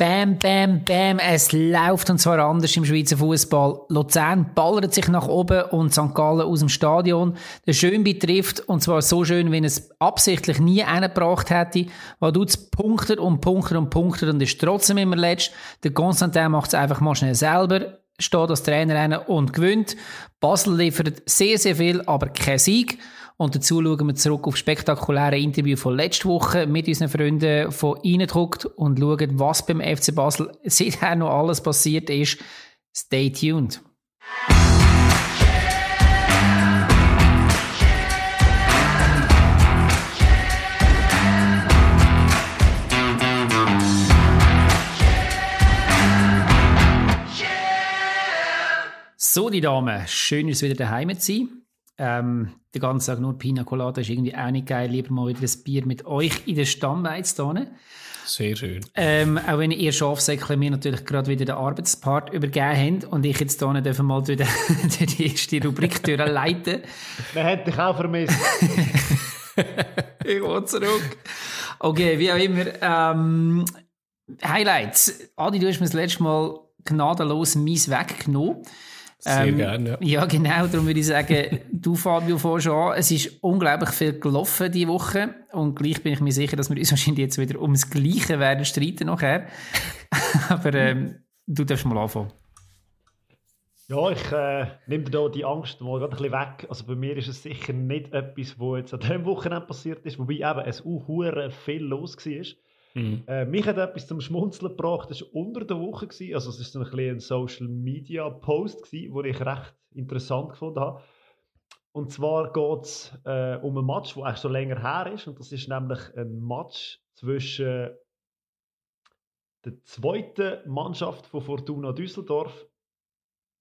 Bam, bam, bam, es läuft und zwar anders im Schweizer Fußball. Luzern ballert sich nach oben und St. Gallen aus dem Stadion. Der Schönbi trifft und zwar so schön, wie es absichtlich nie eingebracht hätte. Weil du punktet und punktet und punktet und ist trotzdem immer letzt. Der Constantin macht es einfach mal schnell selber, steht als Trainer und gewinnt. Basel liefert sehr, sehr viel, aber kein Sieg. Und dazu schauen wir zurück auf spektakuläre Interview von letzter Woche mit unseren Freunden von Eindruckt und schauen, was beim FC Basel seither noch alles passiert ist. Stay tuned. So, die Damen, schön, dass wieder daheim zu sein. Ähm, den ganzen Tag nur Pina Colada ist irgendwie auch nicht geil. Lieber mal wieder ein Bier mit euch in der Stammbeiz Sehr schön. Ähm, auch wenn ihr Schafsäckle mir natürlich gerade wieder den Arbeitspart übergeben habt und ich jetzt hier dürfen mal durch die, die erste Rubrik leiten. Wir hätten dich auch vermisst. ich will zurück. Okay, wie auch immer. Ähm, Highlights. Adi, du hast mir das letzte Mal gnadenlos mies weggenommen. Sehr ähm, gerne, ja. Ja, genau. Darum würde ich sagen, du, Fabio, fährst an. Es ist unglaublich viel gelaufen diese Woche. Und gleich bin ich mir sicher, dass wir uns wahrscheinlich jetzt wieder ums Gleiche werden streiten nachher. Aber ähm, du darfst mal anfangen. Ja, ich äh, nehme dir da die Angst mal gerade ein bisschen weg. Also bei mir ist es sicher nicht etwas, was jetzt an diesem Wochenende passiert ist, wobei eben es auch viel los war. Mhm. Äh, mich hat etwas zum Schmunzeln gebracht, das war unter der Woche. Gewesen. Also, es war ein, ein Social Media Post, den ich recht interessant gefunden habe. Und zwar geht es äh, um ein Match, der schon länger her ist. Und das ist nämlich ein Match zwischen der zweiten Mannschaft von Fortuna Düsseldorf,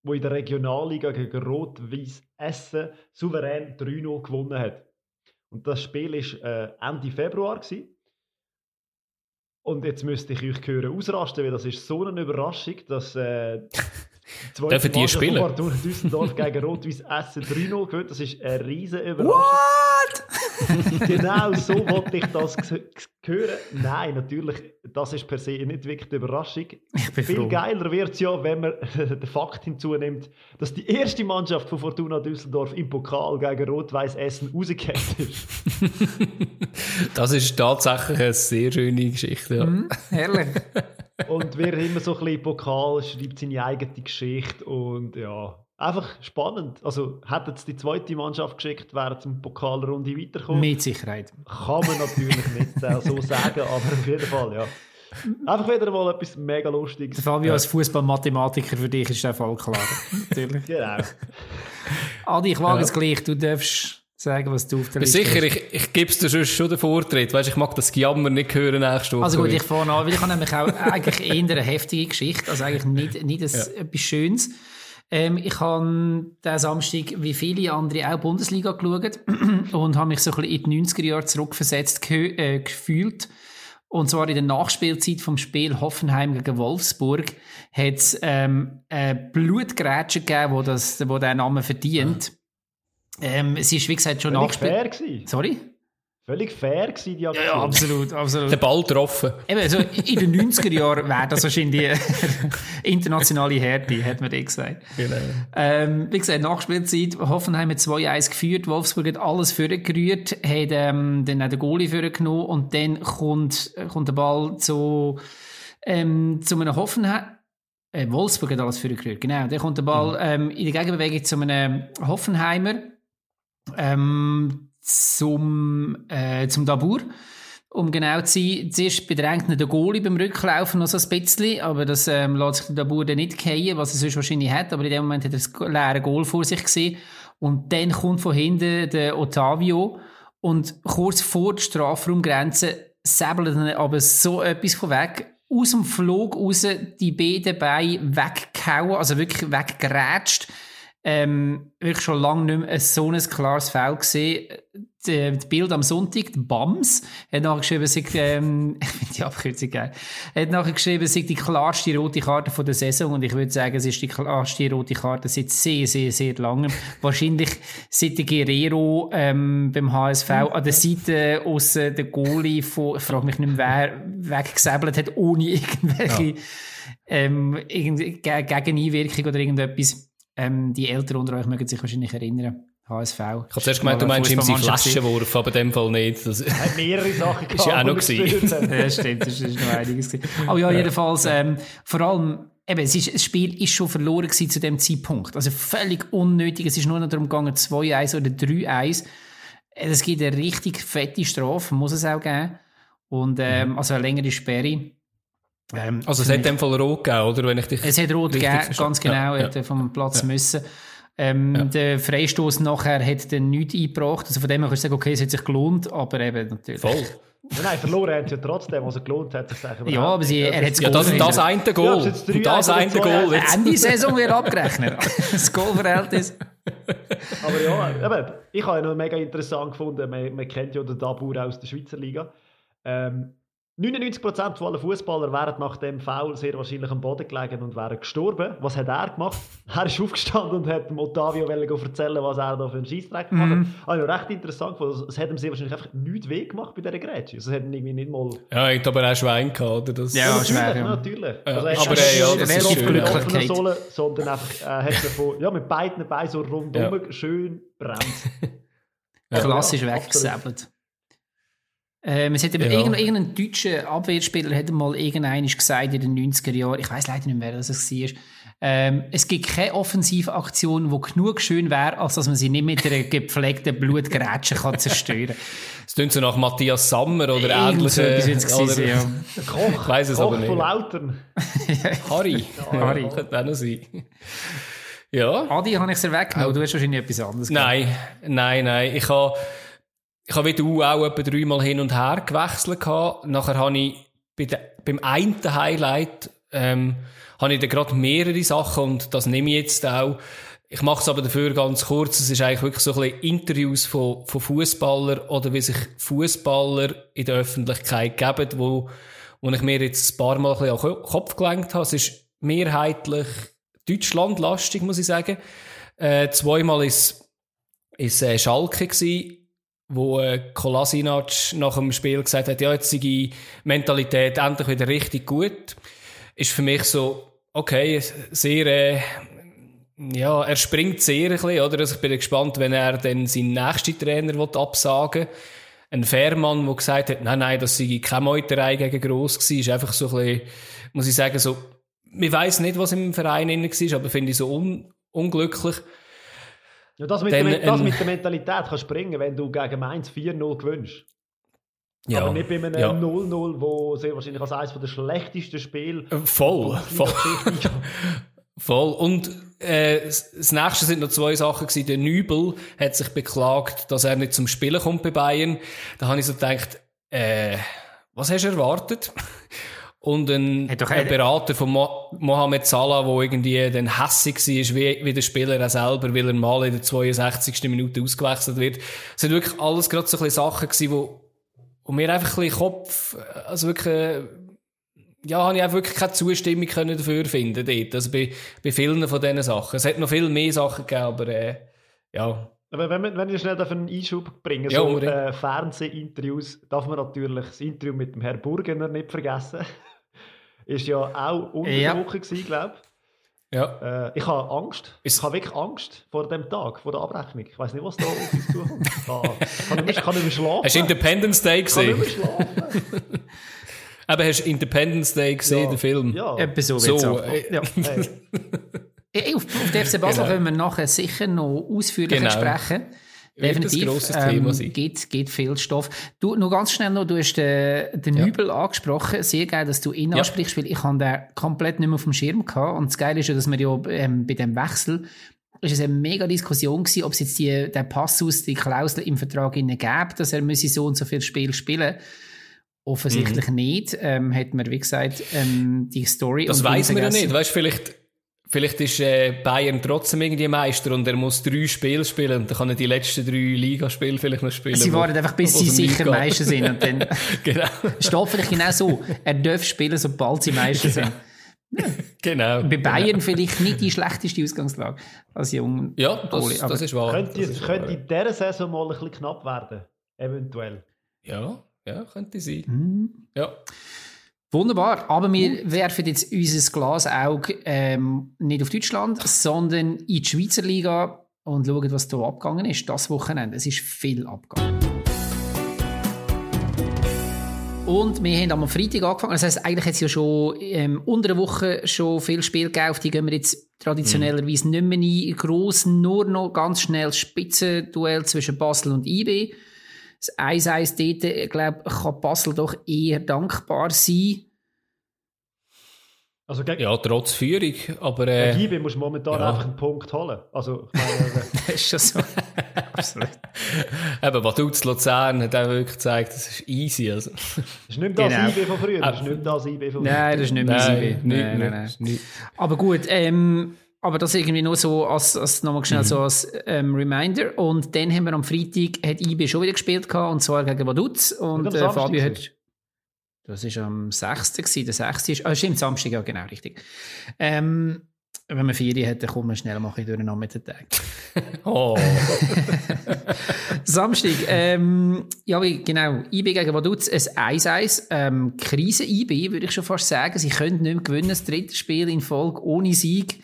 wo in der Regionalliga gegen Rot-Weiß Essen souverän 3-0 gewonnen hat. Und das Spiel war äh, Ende Februar. Gewesen. Und jetzt müsste ich euch hören ausrasten, weil das ist so eine Überraschung, dass äh, zwei Dürfen die spielen? Düsseldorf gegen Rot-Weiß Essen 3-0 gewinnt. Das ist eine riesige Überraschung. What? genau so wollte ich das hören. Nein, natürlich, das ist per se nicht wirklich eine Überraschung. Viel froh. geiler wird es ja, wenn man den Fakt hinzunimmt, dass die erste Mannschaft von Fortuna Düsseldorf im Pokal gegen Rot-Weiß Essen rausgekehrt ist. das ist tatsächlich eine sehr schöne Geschichte. Ja. Mm, herrlich. und wer immer so ein bisschen Pokal schreibt seine eigene Geschichte und ja, einfach spannend. Also hätten es die zweite Mannschaft geschickt, wäre zum Pokalrunde weitergekommen. Mit Sicherheit. Kann man natürlich nicht so sagen, aber auf jeden Fall, ja. Einfach wieder mal etwas mega Lustiges. Der Fabio ja. als Fußballmathematiker für dich ist der Fall klar. natürlich. Genau. Adi, ich wage ja. es gleich, du darfst sagen, was du auf der Liste Sicher, hast. ich, ich gebe es dir schon den Vortritt. Weißt, ich mag das Jammer nicht hören nächste Woche. Also gut, ich fange an, weil ich habe nämlich auch eigentlich eher eine heftige Geschichte, also eigentlich nicht, nicht ein, ja. etwas Schönes. Ähm, ich habe diesen Samstag, wie viele andere, auch Bundesliga geschaut und habe mich so ein bisschen in die 90er Jahre zurückversetzt ge äh, gefühlt. Und zwar in der Nachspielzeit vom Spiel Hoffenheim gegen Wolfsburg hat es ähm, eine Blutgrätsche gegeben, wo, das, wo der Name verdient. Ähm, es ist, wie gesagt, schon Nachspiel... Sorry? Völlig fair gewesen, die Aktion. Ja, ja, absolut, absolut. Der Ball getroffen. Eben, also in den 90er Jahren wäre das wahrscheinlich internationale Härte, hat man eh gesagt. Genau. Ähm, wie gesagt, Nachspielzeit, Hoffenheim hat 2-1 geführt, Wolfsburg hat alles vorgerührt, hat ähm, dann auch den Goalie vorgenommen und dann kommt, kommt der Ball zu, ähm, zu einem Hoffenheim, äh, Wolfsburg hat alles vorgerührt, genau. Dann kommt der Ball mhm. ähm, in der Gegenbewegung zu einem Hoffenheimer, ähm, zum, äh, zum Dabur. Um genau zu sein, zuerst bedrängt ihn der Goalie beim Rücklaufen noch so ein bisschen, aber das ähm, lässt sich der Dabur dann nicht kehren, was er sonst wahrscheinlich hat, aber in dem Moment hat er das leere Goal vor sich gesehen. Und dann kommt von hinten der Ottavio und kurz vor der Strafraumgrenze säbelt er aber so etwas von weg, aus dem Flug raus die beiden Beine weggehauen, also wirklich weggerätscht ähm, wirklich schon lange nicht mehr so ein klares Foul gesehen. die, die Bild am Sonntag, die BAMS, hat nachher geschrieben, sie, ähm, ich finde die Abkürzung geil, hat nachher geschrieben, sie die klarste rote Karte von der Saison und ich würde sagen, es ist die klarste rote Karte seit sehr, sehr, sehr langem. Wahrscheinlich seit der Guerrero ähm, beim HSV an der Seite aus der Goalie von, ich frage mich nicht mehr, wer weggesäbelt hat, ohne irgendwelche ja. ähm, irgend, Gegeneinwirkung oder irgendetwas. Ähm, die Eltern unter euch mögen sich wahrscheinlich erinnern. HSV. Ich habe zuerst gemeint, du meinst ihm seinen Flaschenwurf, aber in dem Fall nicht. Das hat mehrere Sachen gehabt. ist ja auch noch gewesen. ja, stimmt, das ist noch einiges gewesen. Aber ja, jedenfalls, ähm, vor allem, eben, es ist, das Spiel ist schon verloren gewesen zu dem Zeitpunkt. Also völlig unnötig. Es ist nur noch darum gegangen, 2-1 oder 3-1. Es gibt eine richtig fette Strafe, muss es auch geben. Und, ähm, mhm. also eine längere Sperre. Ähm, also es hat in dem Fall rot gegeben, oder? Wenn ich dich es hat rot gegeben, ganz genau. Ja, ja. hätte vom Platz ja. müssen. Ähm, ja. Der Freistoß nachher hat dann nichts eingebracht. Also von dem her kannst du sagen, okay, es hat sich gelohnt, aber eben natürlich. Voll. Nein, verloren haben sie ja trotzdem, was er gelohnt hat. Sich ja, aber sie, er hat es Ja, das, das eine Goal. Ja, das eine Goal. Jetzt. Ende Saison wird abgerechnet. das Goalverhältnis. aber ja, eben, ich habe ja noch mega interessant gefunden, man, man kennt ja den Dabur aus der Schweizer Liga. Ähm, 99% aller Fußballer wären nach dem Foul sehr wahrscheinlich am Boden gelegen und wären gestorben. Was hat er gemacht? Er ist aufgestanden und hat Otavio erzählen, was er da für einen Scheissdreck gemacht hat. Mhm. Also recht interessant. Es hat ihm sehr wahrscheinlich einfach nichts weh gemacht bei dieser Grätsche. Also, es hat irgendwie nicht mal... Ja, er hat aber auch Schwein gehabt, oder? Das ja, ja Schwein. Ja. Natürlich. Ja. Also, aber ey, ja, das ist schön. Glücklich sollen, sondern einfach äh, hat von, ja, mit beiden Beinen so rundum ja. schön brennt. Klassisch weggesäbelt. Ähm, es hat ja. irgendein, irgendein deutscher Abwehrspieler hat mal irgendeiner gesagt in den 90er Jahren, ich weiß leider nicht mehr, wer das war, ähm, es gibt keine Offensivaktion, die genug schön wäre, als dass man sie nicht mit einer gepflegten Blutgrätsche kann zerstören kann. Es klingt so nach Matthias Sammer oder ähnliche. Oder, ja. Koch, ich weiss es Koch aber nicht. von Lautern. Harry. Ja, Harry. Könnte auch noch sein. Ja. Adi, habe ich es weggenommen? Du hast wahrscheinlich etwas anderes Nein, nein, nein. Ich habe ich habe wie du auch etwa dreimal hin und her gewechselt gehabt. Nachher habe ich bei de, beim einen Highlight, ähm, habe ich dann gerade mehrere Sachen und das nehme ich jetzt auch. Ich mache es aber dafür ganz kurz. Es ist eigentlich wirklich so ein bisschen Interviews von, von Fußballern oder wie sich Fußballer in der Öffentlichkeit geben, wo, wo ich mir jetzt ein paar Mal ein bisschen an den Kopf gelenkt habe. Es ist mehrheitlich Deutschlandlastig, muss ich sagen. Äh, zweimal ist, ist äh, Schalke gewesen wo äh, Kolasinac nach dem Spiel gesagt hat, ja, jetzt sei die Mentalität endlich wieder richtig gut, ist für mich so, okay, sehr, äh, ja, er springt sehr ein bisschen, oder? Also ich bin gespannt, wenn er dann seinen nächsten Trainer absagen will. Ein Fairmann, der gesagt hat, nein, nein, das sei keine Meuterei gegen Gross gewesen, ist einfach so ein bisschen, muss ich sagen, so, ich weiss nicht, was im Verein innen war, aber finde ich so un unglücklich. Ja, das mit, Dann, der, das ähm, mit der Mentalität kannst springen, wenn du gegen Mainz 4-0 gewinnst. Ja, aber nicht bei einem 0-0, ja. wo sehr wahrscheinlich als eines der schlechtesten Spiele. Äh, voll, voll. voll. Und äh, das nächste sind noch zwei Sachen gewesen. Der Nübel hat sich beklagt, dass er nicht zum Spielen kommt bei Bayern. Da habe ich so gedacht, äh, was hast du erwartet? Und ein, ein Berater von Mo Mohamed Salah, der irgendwie dann hässig war, wie, wie der Spieler auch selber, weil er mal in der 62. Minute ausgewechselt wird. Es sind wirklich alles gerade so ein bisschen Sachen gewesen, wo, wo mir einfach ein bisschen Kopf, also wirklich, ja, habe ich auch wirklich keine Zustimmung können dafür finden dort. Also bei, bei vielen von diesen Sachen. Es hat noch viel mehr Sachen gegeben, aber, äh, ja. Aber wenn, wenn ich schnell einen Einschub bringen ja, so äh, Fernsehinterviews, darf man natürlich das Interview mit dem Herrn Burgener nicht vergessen ist ja auch unter ja. der Woche gewesen, glaube ich. Ja. Äh, ich habe Angst. Ist ich habe wirklich Angst vor dem Tag, vor der Abrechnung. Ich weiß nicht, was da auf uns zukommt. Ah, kann ich nicht mehr schlafen. Hast du Independence Day gesehen? Kann nicht mehr schlafen. Aber hast du Independence Day gesehen, ja. den Film? Ja. Etwas so. so äh, ja. Hey. auf, auf der FC Basel genau. können wir nachher sicher noch ausführlicher genau. sprechen. Definitiv. Das ähm, Thema sein. Geht, geht viel Stoff. Du, noch ganz schnell noch, du hast den, den ja. Nübel angesprochen. Sehr geil, dass du ihn ja. ansprichst, weil ich habe den komplett nicht mehr auf dem Schirm gehabt. Und das Geile ist ja, dass wir ja ähm, bei dem Wechsel ist es eine mega Diskussion gewesen, ob es jetzt die, der Passus, die Klausel im Vertrag innen gäbe, dass er müsse so und so viel Spiel spielen. Offensichtlich mhm. nicht. Ähm, hat man, wie gesagt, ähm, die Story. Das weiß man ja nicht. Weißt vielleicht Vielleicht ist äh, Bayern trotzdem irgendwie Meister und er muss drei Spiele spielen und dann kann er die letzten drei Ligaspiele vielleicht noch spielen. Sie warten einfach, bis sie sicher Meister sind. Und dann genau. steht vielleicht genau so, er darf spielen, sobald sie Meister sind. Ja. Genau. Bei Bayern genau. vielleicht nicht die schlechteste Ausgangslage als jung. Ja, das, das ist wahr. Könnte, das ist könnte wahr. in dieser Saison mal ein bisschen knapp werden, eventuell. Ja, ja, könnte sein. Mhm. Ja. Wunderbar, aber wir werfen jetzt unser Glas auch ähm, nicht auf Deutschland, sondern in die Schweizer Liga und schauen, was da abgegangen ist, das Wochenende. Es ist viel abgegangen. Und wir haben am Freitag angefangen. Das heisst, eigentlich hat es ja schon ähm, unter der Woche schon viel Spiel gegeben. Auf die gehen wir jetzt traditionellerweise mhm. nicht mehr ein. Gross, nur noch ganz schnell Spitzenduell zwischen Basel und IB. Das 1-1 dort, ich glaube, kann Basel doch eher dankbar sein. Also gegen, ja, trotz Führung, aber... Äh, gegen IB muss momentan ja. einfach einen Punkt holen. Also, ich meine... das ist schon so. Absolut. Eben, Vaduz Luzern hat auch wirklich gezeigt, das ist easy. Also. Das ist nicht das genau. IB von früher, das ist nicht das IB von früher. Nein, das ist nicht mehr IB. Nein, nein, nein, nein. Aber gut, ähm, aber das irgendwie nur so als, als nochmal schnell mhm. so als ähm, Reminder. Und dann haben wir am Freitag hat IB schon wieder gespielt gehabt, und zwar gegen Vaduz. Und äh, Fabio hat. Das war am 6. Gewesen, der 6. ist. Ah, stimmt, Samstag, ja, genau, richtig. Ähm, wenn man Ferien hat, dann kommt man schnell mal mit den Tagen. oh. Samstag, ähm, ja, wie, genau, IB gegen Vaduz, ein 1-1, ähm, Krise-IB, würde ich schon fast sagen. Sie können nicht mehr gewinnen, das dritte Spiel in Folge ohne Sieg.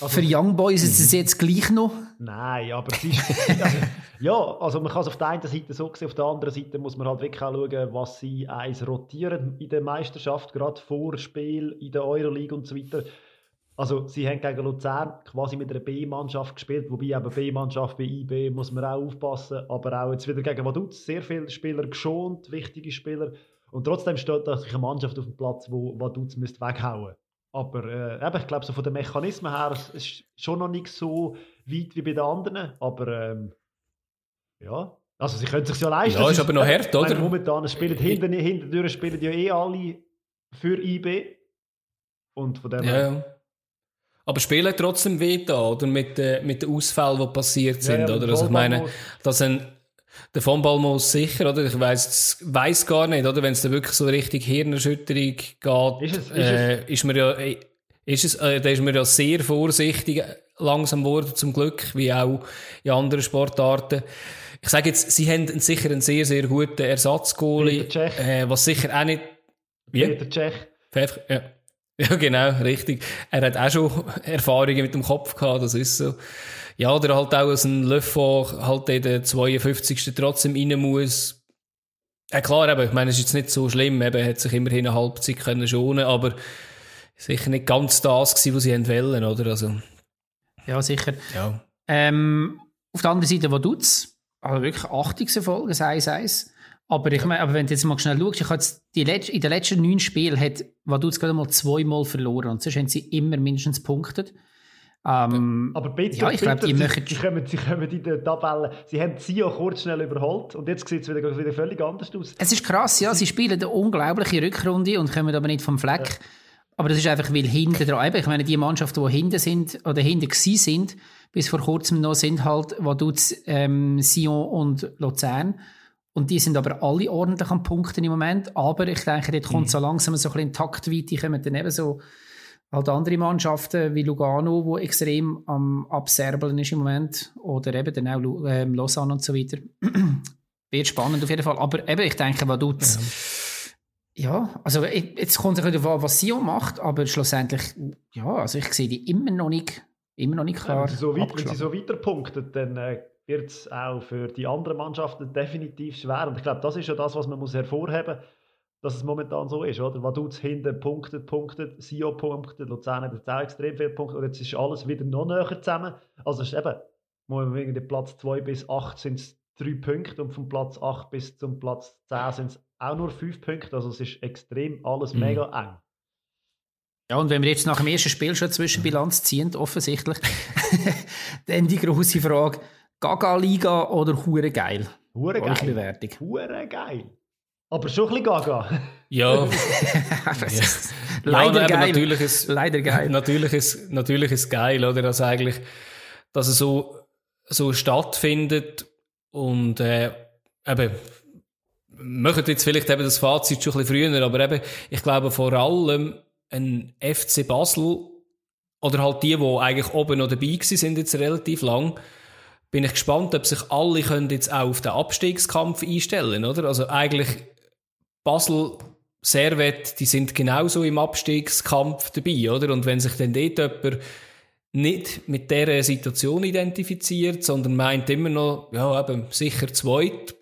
Also, Für Young Boys ist es jetzt gleich noch? Nein, aber es ist, ja, also man kann es auf der einen Seite so sehen, auf der anderen Seite muss man halt wirklich auch schauen, was sie eins rotieren in der Meisterschaft, gerade vor Spiel in der Euroleague und so weiter. Also sie haben gegen Luzern quasi mit einer B-Mannschaft gespielt, wobei eben B-Mannschaft bei IB muss man auch aufpassen, aber auch jetzt wieder gegen Vaduz sehr viele Spieler geschont, wichtige Spieler und trotzdem steht da eine Mannschaft auf dem Platz, wo Vaduz müsste weghauen aber äh, ich glaube, so von den Mechanismen her es ist schon noch nicht so weit wie bei den anderen. Aber ähm, ja, also sie können sich ja leisten. Ja, ist aber noch hart, oder? Meine, momentan spielen hinten, hinten spielen ja eh alle für IB. Und von dem ja, ja. Aber spielen trotzdem weh da, oder? Mit, äh, mit den Ausfällen, die passiert sind, ja, ja, oder? Also ich meine, dass ein der von Ballmus sicher, oder? Ich weiss, weiss gar nicht, oder? Wenn es da wirklich so richtig Hirnerschütterung geht, ist, es, ist, äh, ist man ja, äh, ist es, äh, da ist man ja sehr vorsichtig langsam geworden, zum Glück, wie auch in anderen Sportarten. Ich sage jetzt, sie haben sicher einen sehr, sehr guten Ersatzgoalie, äh, was sicher auch nicht, wie? Peter Tschech. Pfeff, ja. Ja, genau, richtig. Er hat auch schon Erfahrungen mit dem Kopf gehabt, das ist so. Ja, oder halt auch als ein Löffel halt in der 52. trotzdem rein muss. Ja, klar, eben, ich meine, es ist jetzt nicht so schlimm, eben, hat sich immerhin eine Halbzeit können schonen, aber sicher nicht ganz das gewesen, was sie wollen, oder? Also. Ja, sicher. Ja. Ähm, auf der anderen Seite, wo tut's? Also wirklich 80. Folge, 1-1. Aber ich meine, aber wenn du jetzt mal schnell schaust, ich jetzt die Letz in den letzten neun Spielen hat Vaduz gerade mal zweimal verloren und sonst haben sie immer mindestens punktet. Ähm, aber bitte, ja, ich glaube, die, möchten... sie, kommen, sie kommen in der Tabelle, sie haben Zio kurz schnell überholt und jetzt sieht es wieder, wieder völlig anders aus. Es ist krass, ja, sie spielen eine unglaubliche Rückrunde und kommen aber nicht vom Fleck. Ja. Aber das ist einfach, weil hinten dran, ich meine, die Mannschaften, die hinten sind, oder hinten gsi sind, bis vor kurzem noch, sind halt Vaduz, ähm, Sion und Luzern. Und die sind aber alle ordentlich am Punkten im Moment. Aber ich denke, dort kommt mhm. so langsam so ein bisschen Taktweite, kommen dann eben so halt andere Mannschaften wie Lugano, wo extrem am Abserbeln ist im Moment, oder eben dann auch ähm, Lausanne und so weiter. Wird spannend auf jeden Fall. Aber eben, ich denke, was du ja. ja, also jetzt kommt es ein bisschen was Sion macht, aber schlussendlich, ja, also ich sehe die immer noch nicht, immer noch nicht klar. Ja, wenn, sie so weit, wenn sie so weiter punkten, dann äh, wird es auch für die anderen Mannschaften definitiv schwer. Und ich glaube, das ist ja das, was man muss hervorheben muss dass es momentan so ist, oder? Vaduz hinten punktet, punktet, Sio punktet, Luzern hat jetzt auch extrem viele Punkte und jetzt ist alles wieder noch näher zusammen. Also es ist eben, wegen der Platz 2 bis 8 sind es 3 Punkte und vom Platz 8 bis zum Platz 10 sind es auch nur 5 Punkte. Also es ist extrem alles mhm. mega eng. Ja, und wenn wir jetzt nach dem ersten Spiel schon Zwischenbilanz ziehen, offensichtlich, dann die große Frage, Gaga-Liga oder Hure geil? Hure geil. Bewertung. Hure geil. Aber schon ein bisschen gaga. Ja. Leider ja, geil. Natürlich ist, Leider geil. natürlich ist, natürlich ist geil, oder? Also eigentlich, dass es so, so stattfindet und, äh, eben, machen jetzt vielleicht eben das Fazit schon ein bisschen früher, aber eben, ich glaube vor allem ein FC Basel oder halt die, die eigentlich oben noch dabei gewesen sind jetzt relativ lang, bin ich gespannt, ob sich alle können jetzt auch auf den Abstiegskampf einstellen, oder? Also eigentlich Basel, Servet, die sind genauso im Abstiegskampf dabei, oder? Und wenn sich dann dort jemand nicht mit dieser Situation identifiziert, sondern meint immer noch, ja, eben sicher zweit,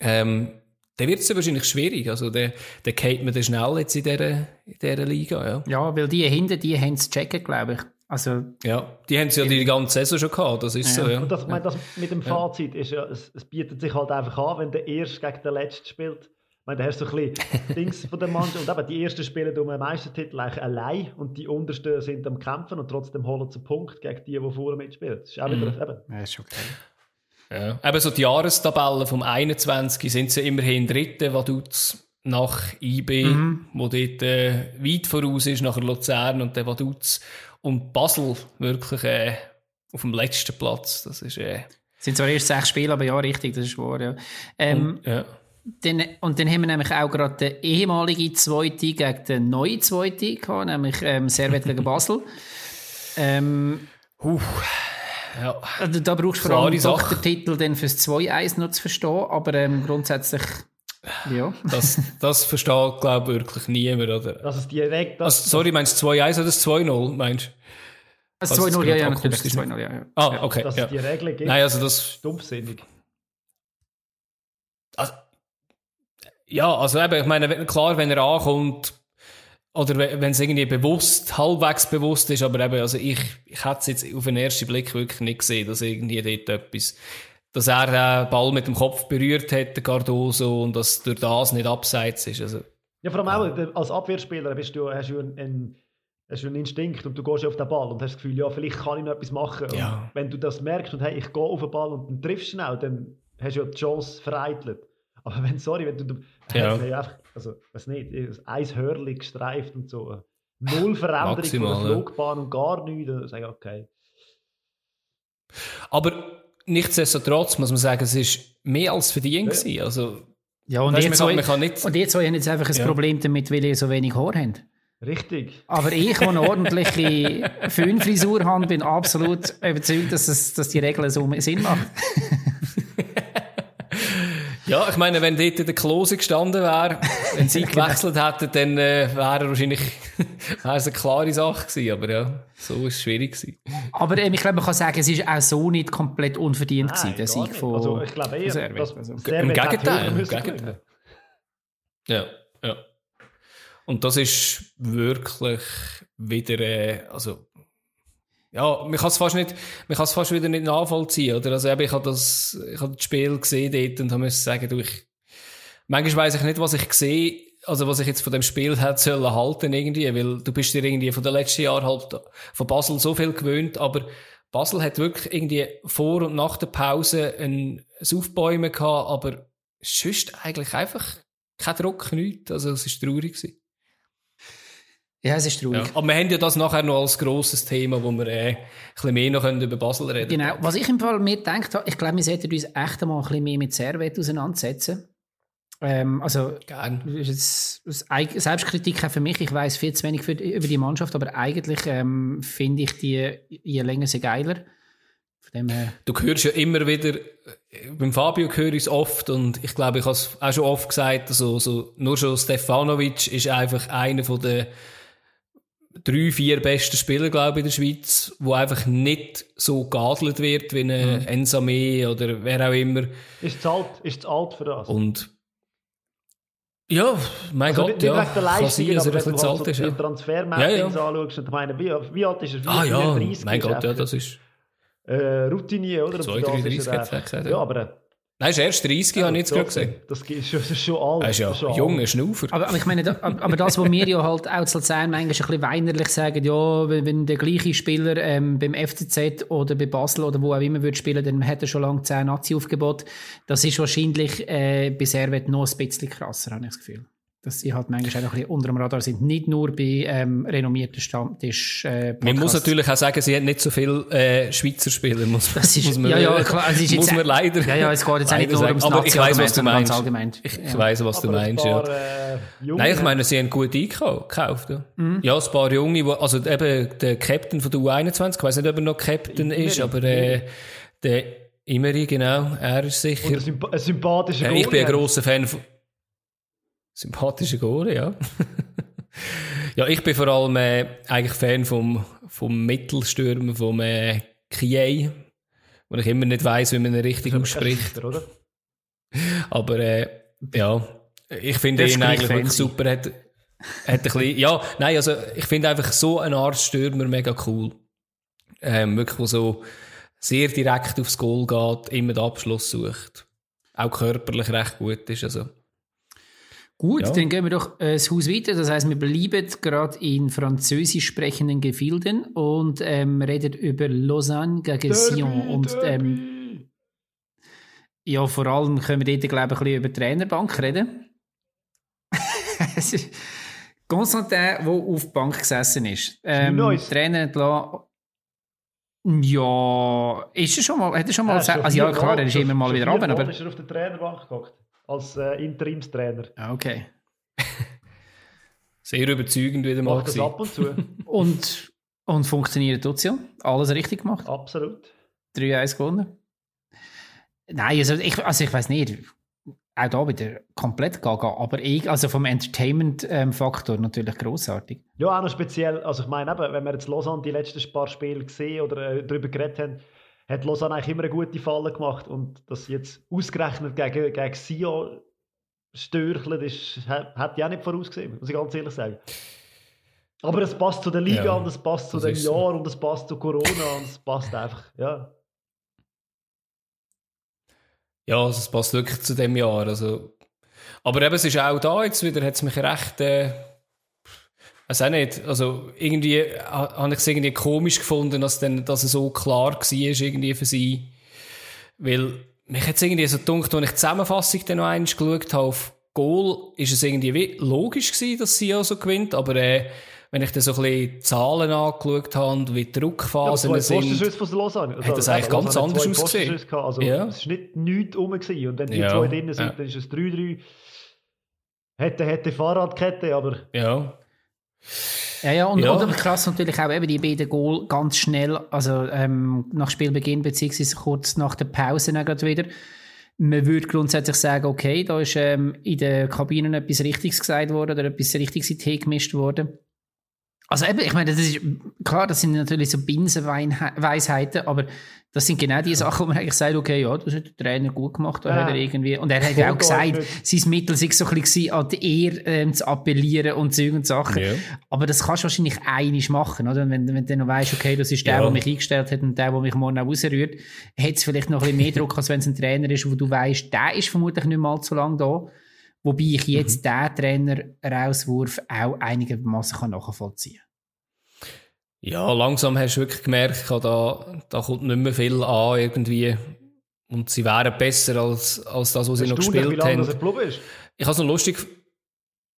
ähm, dann wird es wahrscheinlich schwierig. Also, dann, dann geht man dann schnell jetzt in dieser, in dieser Liga, ja. Ja, weil die hinten, die haben es checken, glaube ich. Also, Ja, die haben es ja die ganze Saison schon gehabt, das ist Ja. so, ja. Und das, ich meine, das mit dem Fazit ist ja, es, es bietet sich halt einfach an, wenn der Erste gegen den Letzten spielt. Ich meine, da hast du so ein bisschen Dings von der Mannschaft. Und eben, die Ersten spielen um einen Meistertitel eigentlich allein und die Untersten sind am Kämpfen und trotzdem holen sie einen Punkt gegen die, die vorne mitspielen. Das ist auch wieder, eben, ja, ist schon geil. Ja. Eben so die Jahrestabellen vom 21 sind sie immerhin Dritte, Vaduz nach IB, wo dort äh, weit voraus ist, nachher Luzern und dann Vaduz. Und Basel wirklich äh, auf dem letzten Platz. Das ist, äh, sind zwar erst sechs Spiele, aber ja, richtig, das ist wahr, ja. Ähm, ja. Dann, und dann haben wir nämlich auch gerade den ehemaligen Zweite gegen den neuen Zweite gehabt, nämlich ähm, Servet gegen Basel. Ähm, ja. also da brauchst du vor allem doch den Titel dann fürs 2-1 noch zu verstehen, aber ähm, grundsätzlich, ja. Das, das versteht, glaube ich, wirklich niemand. Oder? dass es direkt. Das, Also, sorry, meinst du 2-1 oder das 2-0? Meinst du? Also Was 2-0, jetzt ja, ja, natürlich, akustisch 2-0, ja, ja. Ah, okay. dass Ja. es die Regeln gibt. Nein, also das Stumpfsinnig. Also, ja, also eben, ich meine, klar, wenn er ankommt, oder we- wenn es irgendwie bewusst, halbwegs bewusst ist, aber eben, also ich, ich hätte es jetzt auf den ersten Blick wirklich nicht gesehen, dass irgendwie dort etwas, dass er den Ball mit dem Kopf berührt hat, der Cardoso, und dass durch das nicht abseits ist. Also, Ja, vor allem auch als Abwehrspieler bist du, hast du einen, einen, hast du einen Instinkt und du gehst auf den Ball und hast das Gefühl, ja, vielleicht kann ich noch etwas machen. Ja. wenn du das merkst und hey, ich gehe auf den Ball und dann triffst du schnell, dann hast du ja die Chance vereitelt. Aber wenn, sorry, wenn du, du Ja. ja einfach, also, weiß nicht, ein Hörli gestreift und so, null Veränderung Maximal, von ja. der Flugbahn und gar nichts, dann sage ich, okay. aber nichtsdestotrotz muss man sagen, es ist mehr als verdient gewesen. Also, Ja, und Weißt, ihr man kann- man kann nicht- und zwei haben jetzt einfach ein Ja. Problem damit, weil ihr so wenig Haar habt. Richtig. Aber ich, der eine ordentliche Föhnfrisur habe, bin absolut überzeugt, dass, es, dass die Regel so Sinn macht. Ja, ich meine, wenn dort der Klose gestanden wäre, wenn sie gewechselt hätten, dann äh, wäre er wahrscheinlich wäre es eine klare Sache gewesen. Aber ja, so ist es schwierig gewesen. Aber ähm, ich glaube, man kann sagen, es ist auch so nicht komplett unverdient gewesen, Nein, der gar Sieg nicht. von Also, ich glaube eher, dass Also, Im Gegenteil, im Gegenteil. Ja, ja. Und das ist wirklich wieder, äh, also, ja, man kann es fast nicht, man kann es fast wieder nicht nachvollziehen, oder? Also, eben, ich habe das, ich habe das Spiel gesehen dort und habe müssen sagen, du, ich, manchmal weiss ich nicht, was ich sehe, also, was ich jetzt von dem Spiel hätte sollen halten irgendwie, weil du bist dir irgendwie von den letzten Jahren halt von Basel so viel gewöhnt, aber Basel hat wirklich irgendwie vor und nach der Pause ein Aufbäumen gehabt, aber sonst eigentlich einfach kein Druck, nichts. Also, es war traurig. Gewesen. Ja, es ist traurig. Ja. Aber wir haben ja das nachher noch als grosses Thema, wo wir äh, ein bisschen mehr noch können über Basel reden Genau. Was ich im Fall mir gedacht habe, ich glaube, wir sollten uns echt einmal ein bisschen mehr mit Servet auseinandersetzen. Ähm, also, Gern. ist Selbstkritik auch für mich. Ich weiß viel zu wenig für, über die Mannschaft, aber eigentlich ähm, finde ich die je länger, je geiler. Dem her, Du hörst ja immer wieder, äh, beim Fabio höre ich es oft und ich glaube, ich habe es auch schon oft gesagt, also, so, nur schon Stefanovic ist einfach einer von den drei, vier besten Spieler, glaube ich, in der Schweiz, wo einfach nicht so geadelt wird wie ein Ensame oder wer auch immer. Ist es alt, ist alt für das? Und ja, mein Also Gott, nicht, ja. nicht wegen der Leistung, aber er wenn du halt so ist. Ja. Transfermappings Ja, ja. anschaust und ich meine, wie, wie alt ist er? Ah ja, 34 mein Gott, ja, das ist... äh, Routinier, oder? Und Zwei, für das drei, ist er dreißig hat's einfach- gesagt, ja. Aber Nein, ist erst 30, ja, habe ich jetzt gerade gesehen. Das ist schon, das ist schon alt. Er ist ja schon junger Schnaufer. Aber, aber, ich meine, da, aber das, was wir ja halt auch zu Luzern manchmal ein bisschen weinerlich sagen, ja, wenn, wenn der gleiche Spieler ähm, beim FCZ oder bei Basel oder wo auch immer würde spielen, dann hat er schon lange 10 Nazi-Aufgebot. Das ist wahrscheinlich äh, bei Servet noch ein bisschen krasser, habe ich das Gefühl dass sie halt manchmal auch ein bisschen unter dem Radar sind. Nicht nur bei ähm, renommierten Stammtisch. Äh, man muss natürlich auch sagen, sie hat nicht so viele äh, Schweizer Spieler. Muss, das ist, muss man, ja, ja, klar, also ist muss jetzt, man leider. Ja, ja, es geht jetzt auch nicht nur ums Aber ich weiß, was du meinst. Allgemein. Ich, ja. weiß, was Aber du meinst. Paar, ja. Äh, Nein, ich meine, sie haben gut eingekauft. Ja, Mhm. ja ein paar Junge, wo, also eben der Captain von der U21, ich weiß nicht, ob er noch Captain Imeri. ist, aber äh, der Imeri, genau, er ist sicher. Und ein, Symp ein sympathischer Ja, ich bin ein grosser Fan von. Sympathischer Goalie, ja. ja, ich bin vor allem äh, eigentlich Fan vom, vom Mittelstürmer, vom äh, Kiei, wo ich immer nicht weiss, wie man ihn richtig ausspricht. Oder? Aber äh, ja, ich finde ihn eigentlich wirklich super. Hat, hat ein bisschen, ja, nein, also ich finde einfach so eine Art Stürmer mega cool. Ähm, wirklich, wo so sehr direkt aufs Goal geht, immer den Abschluss sucht. Auch körperlich recht gut ist. Also. Gut, Ja. dann gehen wir doch äh, das Haus weiter. Das heißt, wir bleiben gerade in französisch sprechenden Gefilden und ähm, reden über Lausanne gegen Sion. Und ähm, ja, vor allem können wir dort, glaube ich, ein bisschen über die Trainerbank reden. Es ist Constantin, der auf der Bank gesessen ist. Ähm, Neues. Trainer entlassen. Ja, ist er schon mal, hat er schon mal, auf also ja klar, er ist immer mal wieder runter, aber ist er auf der Trainerbank gehockt. Als äh, Interimstrainer. Ah, okay. Sehr überzeugend wieder mal Macht das ab und zu. Und, und funktioniert ja. Alles richtig gemacht. Absolut. 3-1 gewonnen. Nein, also ich, also ich weiß nicht. Auch da wieder komplett gaga. Aber ich, also vom Entertainment-Faktor natürlich großartig. Ja, auch noch speziell, also ich meine, eben, wenn wir jetzt Lausanne die letzten paar Spiele gesehen oder äh, darüber geredet haben, hat Lausanne eigentlich immer eine gute Falle gemacht und das jetzt ausgerechnet gegen, gegen Sion störchelt, ist, hat, hat ich auch nicht vorausgesehen, muss ich ganz ehrlich sagen. Aber es passt zu der Liga Ja, und es passt zu dem ist so. Jahr und es passt zu Corona und es passt einfach, ja. Ja, also es passt wirklich zu dem Jahr. Also. Aber eben, es ist auch da jetzt wieder, hat es mich recht, äh, weiß auch nicht, also irgendwie äh, habe ich es irgendwie komisch gefunden, dass, dann, dass es so klar war irgendwie für sie. Weil mich hat es irgendwie so gedacht, als ich die Zusammenfassung dann noch einmal geschaut habe auf Goal, ist es irgendwie wie logisch gewesen, dass sie auch so gewinnt, aber äh, wenn ich dann so ein bisschen die Zahlen angeschaut habe und wie die Ja, Druckphasen zwei sind, Lausanne. Also, hat das eigentlich ganz anders ausgesehen. Also Ja. es war nicht nichts rum. Gewesen. Und wenn die Ja, zwei drin sind, ja. dann ist es 3-3. Hätte, hätte Fahrradkette, aber ja. Ja, ja, und, Ja. und krass natürlich auch eben die beiden Goal ganz schnell, also ähm, nach Spielbeginn beziehungsweise kurz nach der Pause dann gerade wieder. Man würde grundsätzlich sagen, okay, da ist ähm, in der Kabine etwas Richtiges gesagt worden oder etwas Richtiges in den Tee gemischt worden. Also eben, ich meine, das ist, klar, das sind natürlich so Binsenweisheiten, aber das sind genau die Sachen, wo man eigentlich sagt, okay, ja, das hat der Trainer gut gemacht, da Ja. hat er irgendwie, und er hat Voll auch gesagt, sein Mittel sei so ein bisschen an die Ehre ähm, zu appellieren und Zeug und Sachen. Ja. Aber das kannst du wahrscheinlich einig machen, oder? Wenn, wenn du noch weißt, okay, das ist der, Ja. der mich eingestellt hat und der, der mich morgen auch rausrührt, hat es vielleicht noch ein bisschen mehr Druck, als wenn es ein Trainer ist, wo du weißt, der ist vermutlich nicht mal so lange da. Wobei ich jetzt den Trainer-Rauswurf auch einigermaßen kann nachvollziehen Ja, langsam hast du wirklich gemerkt, da, da kommt nicht mehr viel an irgendwie. Und sie wären besser als, als das, was sie noch gespielt haben. ist. Ich habe es noch lustig.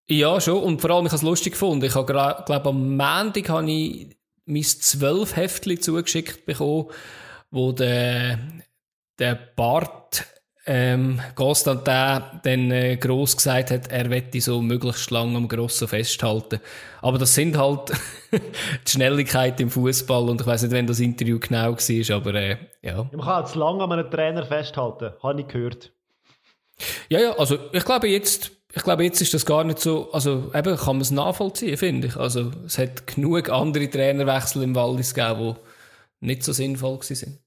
Ja, schon. Und vor allem, ich habe es lustig gefunden. Ich habe, glaube am Montag habe ich mein zwölf Heftchen zugeschickt bekommen, wo der, der Bart, ähm, Constantin dann äh, gross gesagt hat, er wette so möglichst lang am Grossen festhalten. Aber das sind halt die Schnelligkeit im Fußball und ich weiß nicht, wenn das Interview genau war, aber äh, ja. Man kann zu lange an einem Trainer festhalten, habe ich gehört. Ja, ja, also ich glaube jetzt, ich glaube jetzt ist das gar nicht so, also eben kann man es nachvollziehen, finde ich. Also es hat genug andere Trainerwechsel im Wallis gegeben, die nicht so sinnvoll sind.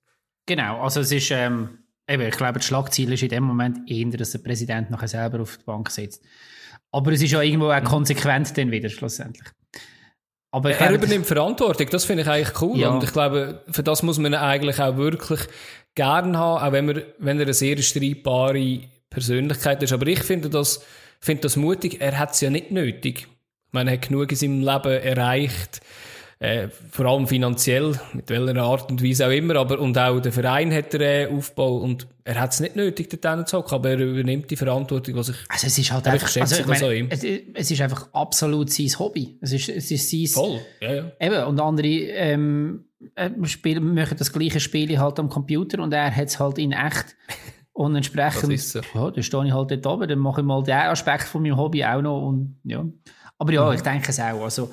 Genau, also es ist, ähm, eben, ich glaube, das Schlagziel ist in dem Moment eher, dass der Präsident nachher selber auf die Bank sitzt. Aber es ist ja irgendwo auch konsequent dann wieder, schlussendlich. Aber er übernimmt Verantwortung, das finde ich eigentlich cool. Ja. Und ich glaube, für das muss man eigentlich auch wirklich gern haben, auch wenn, man, wenn er eine sehr streitbare Persönlichkeit ist. Aber ich finde das, finde das mutig. Er hat es ja nicht nötig. Ich meine, er hat genug in seinem Leben erreicht äh, vor allem finanziell, mit welcher Art und Weise auch immer, aber, und auch der Verein hat er äh, Aufbau und er hat es nicht nötig, dort zu hocken, aber er übernimmt die Verantwortung, was ich, also es ist halt einfach, ich also, ich meine, es, es, ist einfach absolut sein Hobby. Es ist, es ist sein, Voll, ja, ja. Eben, und andere, ähm, äh, spielen, machen das gleiche Spiel halt am Computer und er hat es halt in echt. Und entsprechend, ja, dann stehe ich halt dort oben, dann mache ich mal den Aspekt von meinem Hobby auch noch und, ja. Aber ja, mhm. ich denke es auch, also,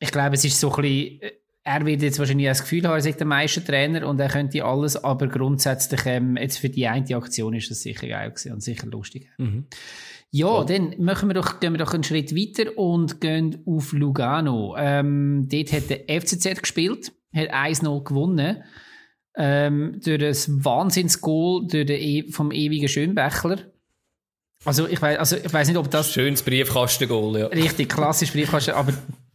ich glaube, es ist so ein bisschen, äh, er wird jetzt wahrscheinlich das Gefühl haben, er sei der Meistertrainer und er könnte alles, aber grundsätzlich, ähm, jetzt für die eine Aktion ist das sicher geil gewesen und sicher lustig. Mhm. Ja, cool. dann machen wir doch, gehen wir doch einen Schritt weiter und gehen auf Lugano. Ähm, dort hat der FCZ gespielt, hat 1-0 gewonnen. Ähm, durch das Wahnsinnsgoal durch den e vom ewigen Schönbächler. Also ich weiß, also ich weiß nicht, ob das schönes Briefkastengoal, ja. Richtig klassisch Briefkasten, aber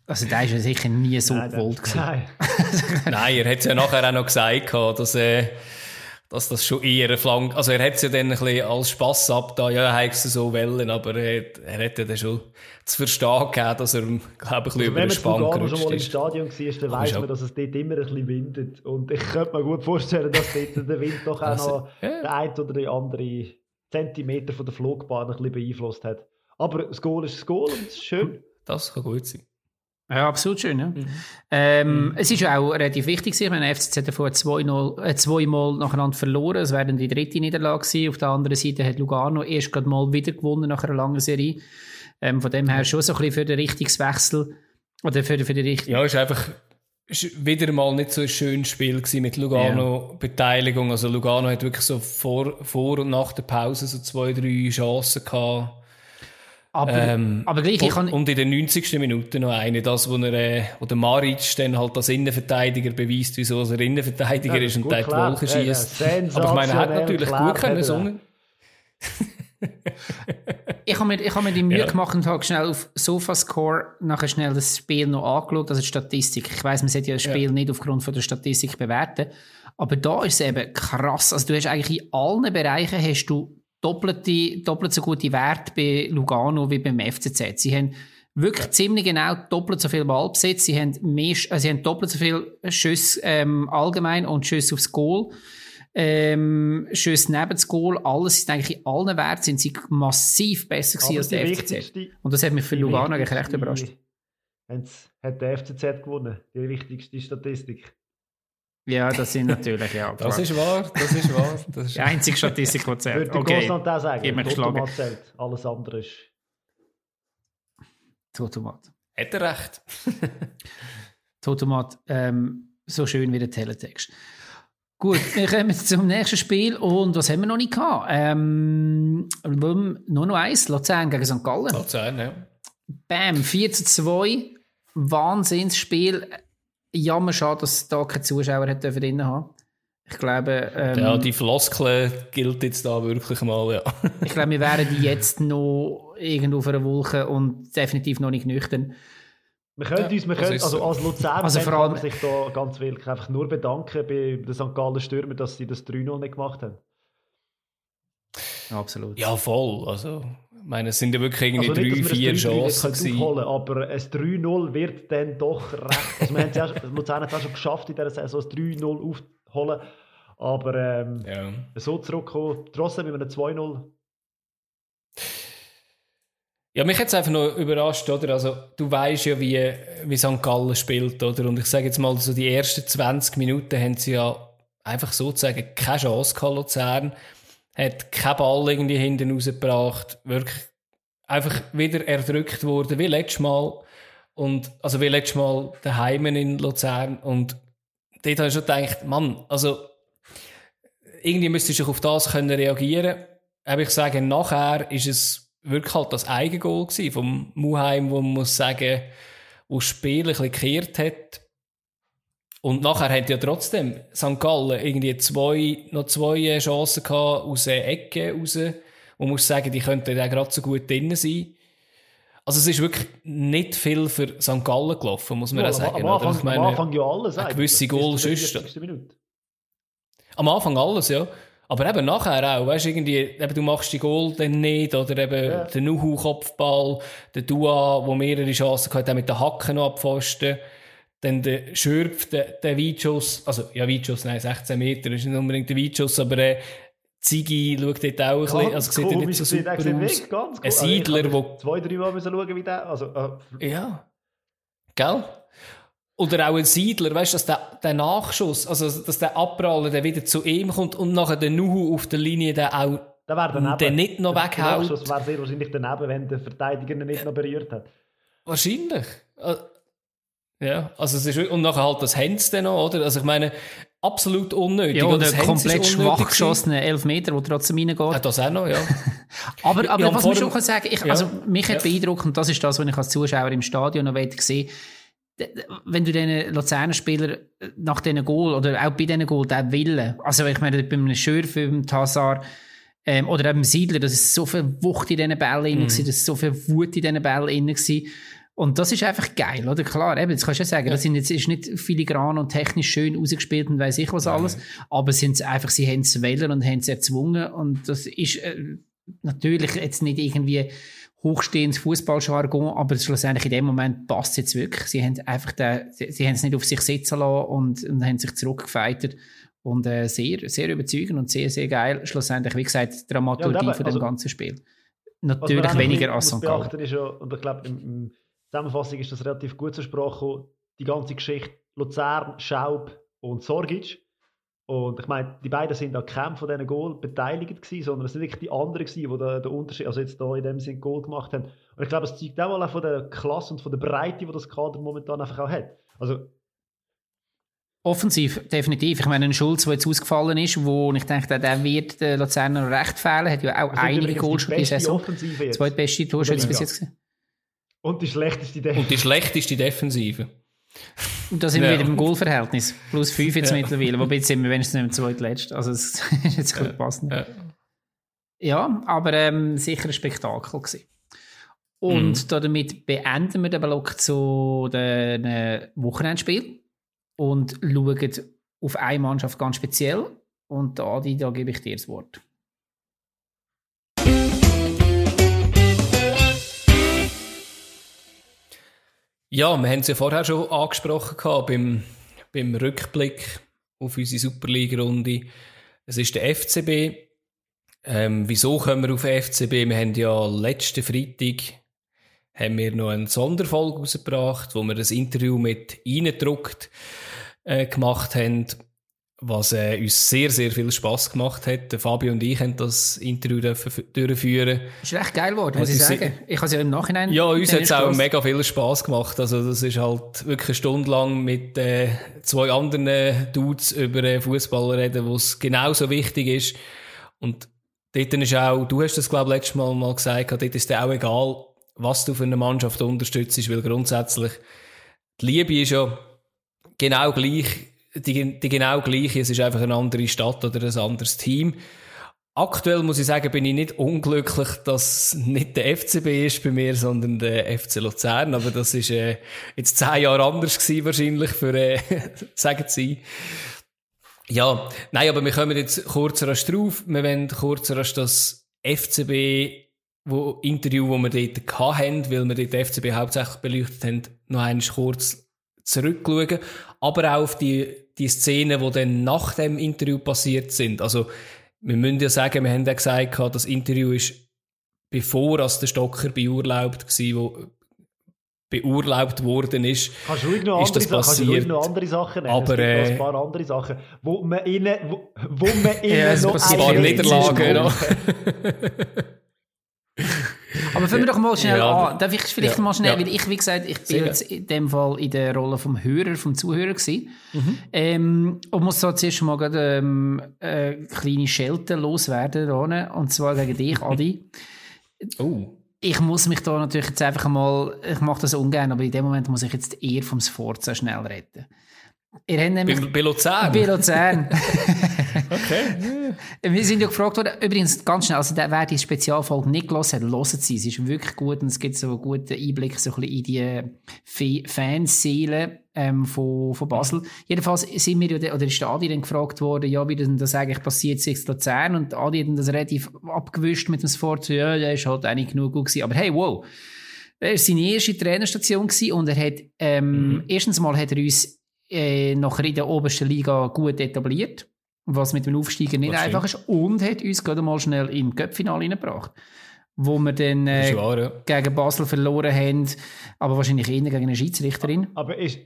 also der ist ja sicher nie so nein, gewollt gewesen. Nein. nein, er hat es ja nachher auch noch gesagt, dass, äh, dass das schon eher Flank, also er hat es ja dann ein bisschen als Spass ab da, ja, er hat es so wollen, aber er, er hätte dann schon zu verstehen gegeben, dass er, glaube ich, ein bisschen also, über den Spann gerutscht ist. Wenn man schon mal im Stadion war, dann weiss man, dass es dort immer ein bisschen windet. Und ich könnte mir gut vorstellen, dass dort der Wind doch auch also, noch ja. den einen oder den anderen Zentimeter von der Flugbahn ein bisschen beeinflusst hat. Aber das Goal ist das Goal und es ist schön. Das kann gut sein. Ja, absolut schön. Ja. Mhm. Ähm, mhm. Es ist ja auch relativ wichtig, ich meine, FCZ hat davor zweimal, äh, zweimal nacheinander verloren. Es wäre dann die dritte Niederlage gewesen. Auf der anderen Seite hat Lugano erst gerade mal wieder gewonnen nach einer langen Serie. Ähm, von dem her schon so ein bisschen für den Richtungswechsel. Oder für, für die Richtung. Ja, ist einfach ist wieder mal nicht so ein schönes Spiel gewesen mit Lugano-Beteiligung. Ja. Also Lugano hat wirklich so vor, vor und nach der Pause so zwei, drei Chancen gehabt aber, ähm, aber gleich, ich kann... Und in den 90. Minuten noch eine, das, wo, er, äh, wo der Maric dann halt als Innenverteidiger beweist, wieso er Innenverteidiger ja, ist und dort Wolken schießt. Ja, aber ich meine, er hat natürlich gut können singen. ich habe mir, ich hab mir die Mühe ja. gemacht und habe schnell auf Sofascore nachher schnell das Spiel noch angeschaut, also die Statistik. Ich weiß, man sollte ja das Spiel ja. nicht aufgrund von der Statistik bewerten, aber da ist es eben krass. Also du hast eigentlich in allen Bereichen hast du doppelte, doppelt so gute Werte bei Lugano wie beim FCZ. Sie haben wirklich ziemlich genau doppelt so viel Ballbesitz. Sie haben, mehr, äh, sie haben doppelt so viel Schüsse ähm, allgemein und Schüsse aufs Goal. Ähm, Schüsse neben das Goal, alles ist eigentlich in allen Werten sind sie massiv besser gewesen als der FCZ. Und das hat mich für Lugano eigentlich recht überrascht. Hat der FCZ gewonnen, die wichtigste Statistik. Ja, das sind natürlich, ja. das ist wahr, das ist wahr. Das ist die einzige Statistik, die zählt. Würde okay. Konstant auch sagen, mir zählt, alles andere ist... Totomat. Hat er recht. Totomat, ähm, so schön wie der Teletext. Gut, wir kommen zum nächsten Spiel und was haben wir noch nicht gehabt? Ähm, nur noch eins, Luzern gegen St. Gallen. Luzern, ja. Bam, 4 zu 2. Wahnsinnsspiel jammer schade, dass da keine Zuschauer hat drin haben. Ich glaube. Ähm, ja, die Floskel gilt jetzt da wirklich mal, ja. ich glaube, wir wären die jetzt noch irgendwo auf einer Wolke und definitiv noch nicht nüchtern. Wir können ja, uns, wir können, also als Luzern also vor allem, sich da ganz wirklich einfach nur bedanken bei den St. Gallen Stürmern, dass sie das 3-0 nicht gemacht haben. Absolut. Ja, voll. Also, meine, es sind ja wirklich irgendwie also drei, vier Chancen aufholen, aber ein 3-0 wird dann doch recht. Also wir haben es ja, Luzern hat es auch schon geschafft, in dieser Saison ein 3-0 aufzuholen. Aber ähm, ja. so zurückkommen, trotzdem mit einem 2-0. Ja, mich hat es einfach noch überrascht, oder? Also, du weißt ja, wie, wie St. Gallen spielt, oder? Und ich sage jetzt mal, so die ersten 20 Minuten haben sie ja einfach sozusagen keine Chance gehabt, Luzern hat keinen Ball irgendwie hinten rausgebracht, wirklich einfach wieder erdrückt worden, wie letztes Mal. Und, also wie letztes Mal daheim in Luzern. Und dort habe ich schon gedacht, Mann, also, irgendwie müsstest du auf das können reagieren. Aber ich sage, nachher ist es wirklich halt das Eigengoal vom Muheim, wo man muss sagen, wo das Spiel ein bisschen gekehrt hat. Und nachher hat ja trotzdem St. Gallen irgendwie zwei, noch zwei Chancen gehabt aus der Ecke raus. Und muss sagen, die könnten da gerade so gut drin sein. Also es ist wirklich nicht viel für St. Gallen gelaufen, muss man ja, sagen. Am Anfang, ich meine, am Anfang ja alles. Eine gewisse Goal Am Anfang alles, ja. Aber eben nachher auch, weißt du, irgendwie, eben, du machst die Goal dann nicht, oder eben ja. der Nuhu-Kopfball, der Dua, wo mehrere Chancen hat, mit den Hacken noch abpfosten. Dann der Schürpf, der, der Weitschuss, also, ja, Weitschuss, nein, 16 Meter ist nicht unbedingt der Weitschuss, aber, äh, Ziggy schaut dort auch ein bisschen, also sieht er nicht so super aus. Weg, ganz Ein Siedler, also, wo... Zwei, drei Mal müssen schauen, wie der, also... Äh. Ja. Gell? Oder auch ein Siedler, weißt du, dass der, der Nachschuss, also dass der Abprallen, der wieder zu ihm kommt und nachher der Nuhu auf der Linie der auch der wäre daneben. Den nicht noch weghaut. Der Nachschuss wäre sehr wahrscheinlich daneben, wenn der Verteidiger ihn nicht noch berührt hat. Wahrscheinlich. Äh, ja, also es ist, und nachher halt das Hens dann noch, oder? Also ich meine, absolut unnötig. Ja, oder komplett schwach geschossene Elfmeter, der trotzdem reingeht. Ja, das auch noch, ja. aber aber ja, was man schon kann sagen, ich, ja. also mich hat ja. beeindruckt, und das ist das, was ich als Zuschauer im Stadion noch gesehen wenn du den Luzerner Spieler nach diesen Goal oder auch bei diesen Goal, der Wille, also ich meine, beim Schürf, beim Tassar, ähm, oder eben Siedler, das ist so viel Wucht in diesen Bällen mhm. das ist so viel Wut in diesen Bällen gewesen. Und das ist einfach geil, oder? Klar, eben, jetzt kannst du ja sagen, ja. das sind jetzt, ist nicht filigran und technisch schön ausgespielt und weiß ich was alles, Nein. aber sind einfach, sie haben es wählen und haben es erzwungen und das ist äh, natürlich jetzt nicht irgendwie hochstehendes Fußballjargon, aber schlussendlich in dem Moment passt es jetzt wirklich. Sie haben einfach den, sie, sie haben es nicht auf sich sitzen lassen und, und haben sich zurückgefeitet und äh, sehr, sehr überzeugend und sehr, sehr geil. Schlussendlich, wie gesagt, Dramaturgie ja, von dem also, ganzen Spiel. Natürlich weniger als St. Gallen. Ist ja, und ich glaube, der Zusammenfassung ist das relativ gut zur Sprache gekommen, die ganze Geschichte Luzern, Schaub und Sorgic und ich meine, die beiden sind an keinem von diesen Goal beteiligt gewesen, sondern es sind wirklich die anderen gewesen, die den, den Unterschied, also jetzt da in dem Sinne Goal gemacht haben. Und ich glaube, es zeigt auch mal von der Klasse und von der Breite, die das Kader momentan einfach auch hat. Also, Offensiv, definitiv. Ich meine, ein Schulz, der jetzt ausgefallen ist, wo ich denke, der wird den Luzerner recht fehlen, hat ja auch also einige Goals schon die Saison. Zweitbeste Torschütze bis jetzt gesehen. Und die schlechteste Defensive. Und die schlechteste Defensive. Und da sind wir wieder im Goalverhältnis. Plus 5 jetzt ja. mittlerweile. Wobei jetzt sind wir wenigstens nicht mehr zweitletzt. Also, es ist jetzt ja. passend. Ja. ja, aber ähm, sicher ein Spektakel gewesen. Und mhm. damit beenden wir den Block zu den äh, Wochenendspiel und schauen auf eine Mannschaft ganz speziell. Und Adi, da gebe ich dir das Wort. Ja, wir haben es ja vorher schon angesprochen gehabt, beim, beim Rückblick auf unsere Superliga-Runde. Es ist der FCB. Ähm, wieso kommen wir auf den FCB? Wir haben ja letzten Freitag haben wir noch eine Sonderfolge rausgebracht, wo wir das Interview mit Eindruckt äh, gemacht haben was äh, uns sehr, sehr viel Spass gemacht hat. Fabio und ich haben das Interview durchführen. Ist recht geil geworden, muss ich sagen. Ich habe es ja im Nachhinein. Ja, uns hat es auch mega viel Spass gemacht. Also, das ist halt wirklich eine Stunde lang mit äh, zwei anderen Dudes über äh, Fußball reden, wo es genauso wichtig ist. Und dort ist auch, du hast das, glaube ich, letztes Mal mal gesagt, dort ist es auch egal, was du für eine Mannschaft unterstützt, weil grundsätzlich die Liebe ist ja genau gleich die, die genau gleiche. Es ist einfach eine andere Stadt oder ein anderes Team. Aktuell muss ich sagen, bin ich nicht unglücklich, dass nicht der FCB ist bei mir, sondern der FC Luzern. Aber das ist äh, jetzt zehn Jahre anders gewesen wahrscheinlich für, äh, sagen Sie. Ja, nein, aber wir kommen jetzt kurz rasch drauf. Wir wollen kurz rasch das FCB wo, Interview, wo wir dort hatten, weil wir dort FCB hauptsächlich beleuchtet haben, noch einmal kurz zurückschauen, aber auch auf die, die Szenen, die dann nach dem Interview passiert sind. Also, wir müssen ja sagen, wir haben ja gesagt, das Interview ist bevor als der Stocker beurlaubt war, wo beurlaubt worden ist, kannst du noch ist das passiert. Kannst du noch andere Sachen nennen? Aber, es gibt äh, ein paar andere Sachen, wo man innen, wo, wo man innen ja, noch ein paar Niederlagen, Aber fangen wir doch mal schnell ja, an. Darf ich vielleicht ja, mal schnell, ja. weil ich, wie gesagt, ich bin jetzt in dem Fall in der Rolle vom Hörer, vom Zuhörer gewesen. Mhm. Ähm, und muss da zuerst mal gerade, ähm, eine kleine Schelte loswerden, und zwar gegen dich, Adi. oh. Ich muss mich da natürlich jetzt einfach mal, ich mache das ungern, aber in dem Moment muss ich jetzt eher vom Sforza schnell retten. Ihr habt nämlich, bei, bei Luzern? Bei Luzern. Okay. Wir sind ja gefragt worden, übrigens ganz schnell, also wer die Spezialfolge nicht gelesen hat, hören sie. Sie ist wirklich gut und es gibt so einen guten Einblick so ein bisschen in die Fanseele ähm, von, von Basel. Jedenfalls sind wir, oder ist der Adi dann gefragt worden, ja, wie denn das eigentlich passiert ist in Luzern und Adi hat dann das relativ abgewischt mit dem Sport, ja, der ist halt eigentlich genug gut gewesen. Aber hey, wow, er war seine erste Trainerstation gewesen und er hat, ähm, mhm. erstens mal hat er uns äh, nachher in der obersten Liga gut etabliert, was mit dem Aufsteiger nicht das einfach stimmt. ist, und hat uns gerade mal schnell im Cup-Finale reingebracht wo wir dann äh, wahr, ja. gegen Basel verloren haben, aber wahrscheinlich eher gegen eine Schiedsrichterin. Aber ist,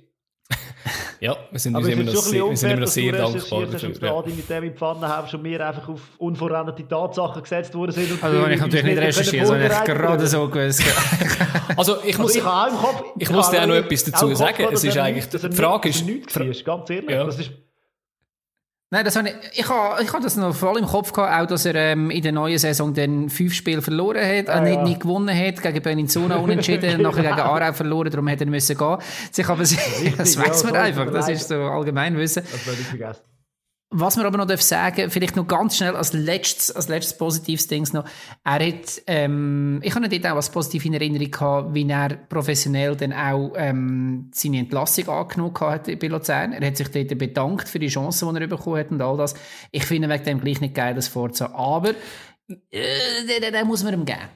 ja, wir sind uns immer noch sehr, wir sind immer noch sehr dankbar dafür. Dass ja. mit dem in Pfanne haben, schon wir einfach auf unvollendete Tatsachen gesetzt worden sind. also, wenn ich natürlich nicht recherchiert, sondern ich gerade so gewusst. also, ich muss, ich, ich muss dir auch noch etwas dazu sagen. Es ist eigentlich, die Frage ist, ganz ehrlich, das ist Nein, das habe ich, ich habe, ich habe das noch voll im Kopf gehabt, auch, dass er ähm, in der neuen Saison dann fünf Spiele verloren hat, ah, äh, nicht, ja. nicht gewonnen hat, gegen Bellinzona unentschieden, nachher gegen Aarau verloren, darum hätte er müssen gehen. Ich habe, das weiß man einfach, das ist so allgemein wissen. Das werde ich vergessen. Was man aber noch sagen darf, vielleicht noch ganz schnell als letztes, als letztes positives Ding noch. Er hat, ähm, ich habe dort auch was positiv in Erinnerung gehabt, wie er professionell dann auch, ähm, seine Entlassung angenommen hat bei Luzern. Er hat sich dort bedankt für die Chancen, die er bekommen hat und all das. Ich finde wegen dem gleich nicht geil, das Forza. Aber, äh, den, den muss man ihm geben.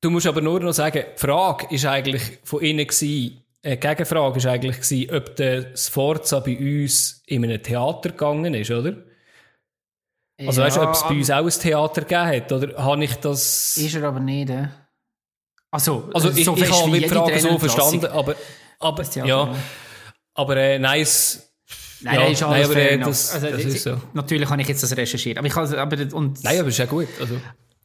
Du musst aber nur noch sagen, die Frage ist eigentlich von innen gewesen, eine äh, Gegenfrage war eigentlich, gewesen, ob der Sforza bei uns in einem Theater gegangen ist, oder? Also ja, weißt du, ob es bei uns auch ein Theater gegeben hat, oder habe ich das... Ist er aber nicht, äh? Also, also ich, so ich, habe die Frage so verstanden, aber, aber ja, aber äh, nein, es... Nein, ja, nein, ist alles nein, aber, äh, das, also, das ist so. Natürlich habe ich jetzt das recherchiert, aber ich habe, aber und Nein, aber ist ja gut. Also.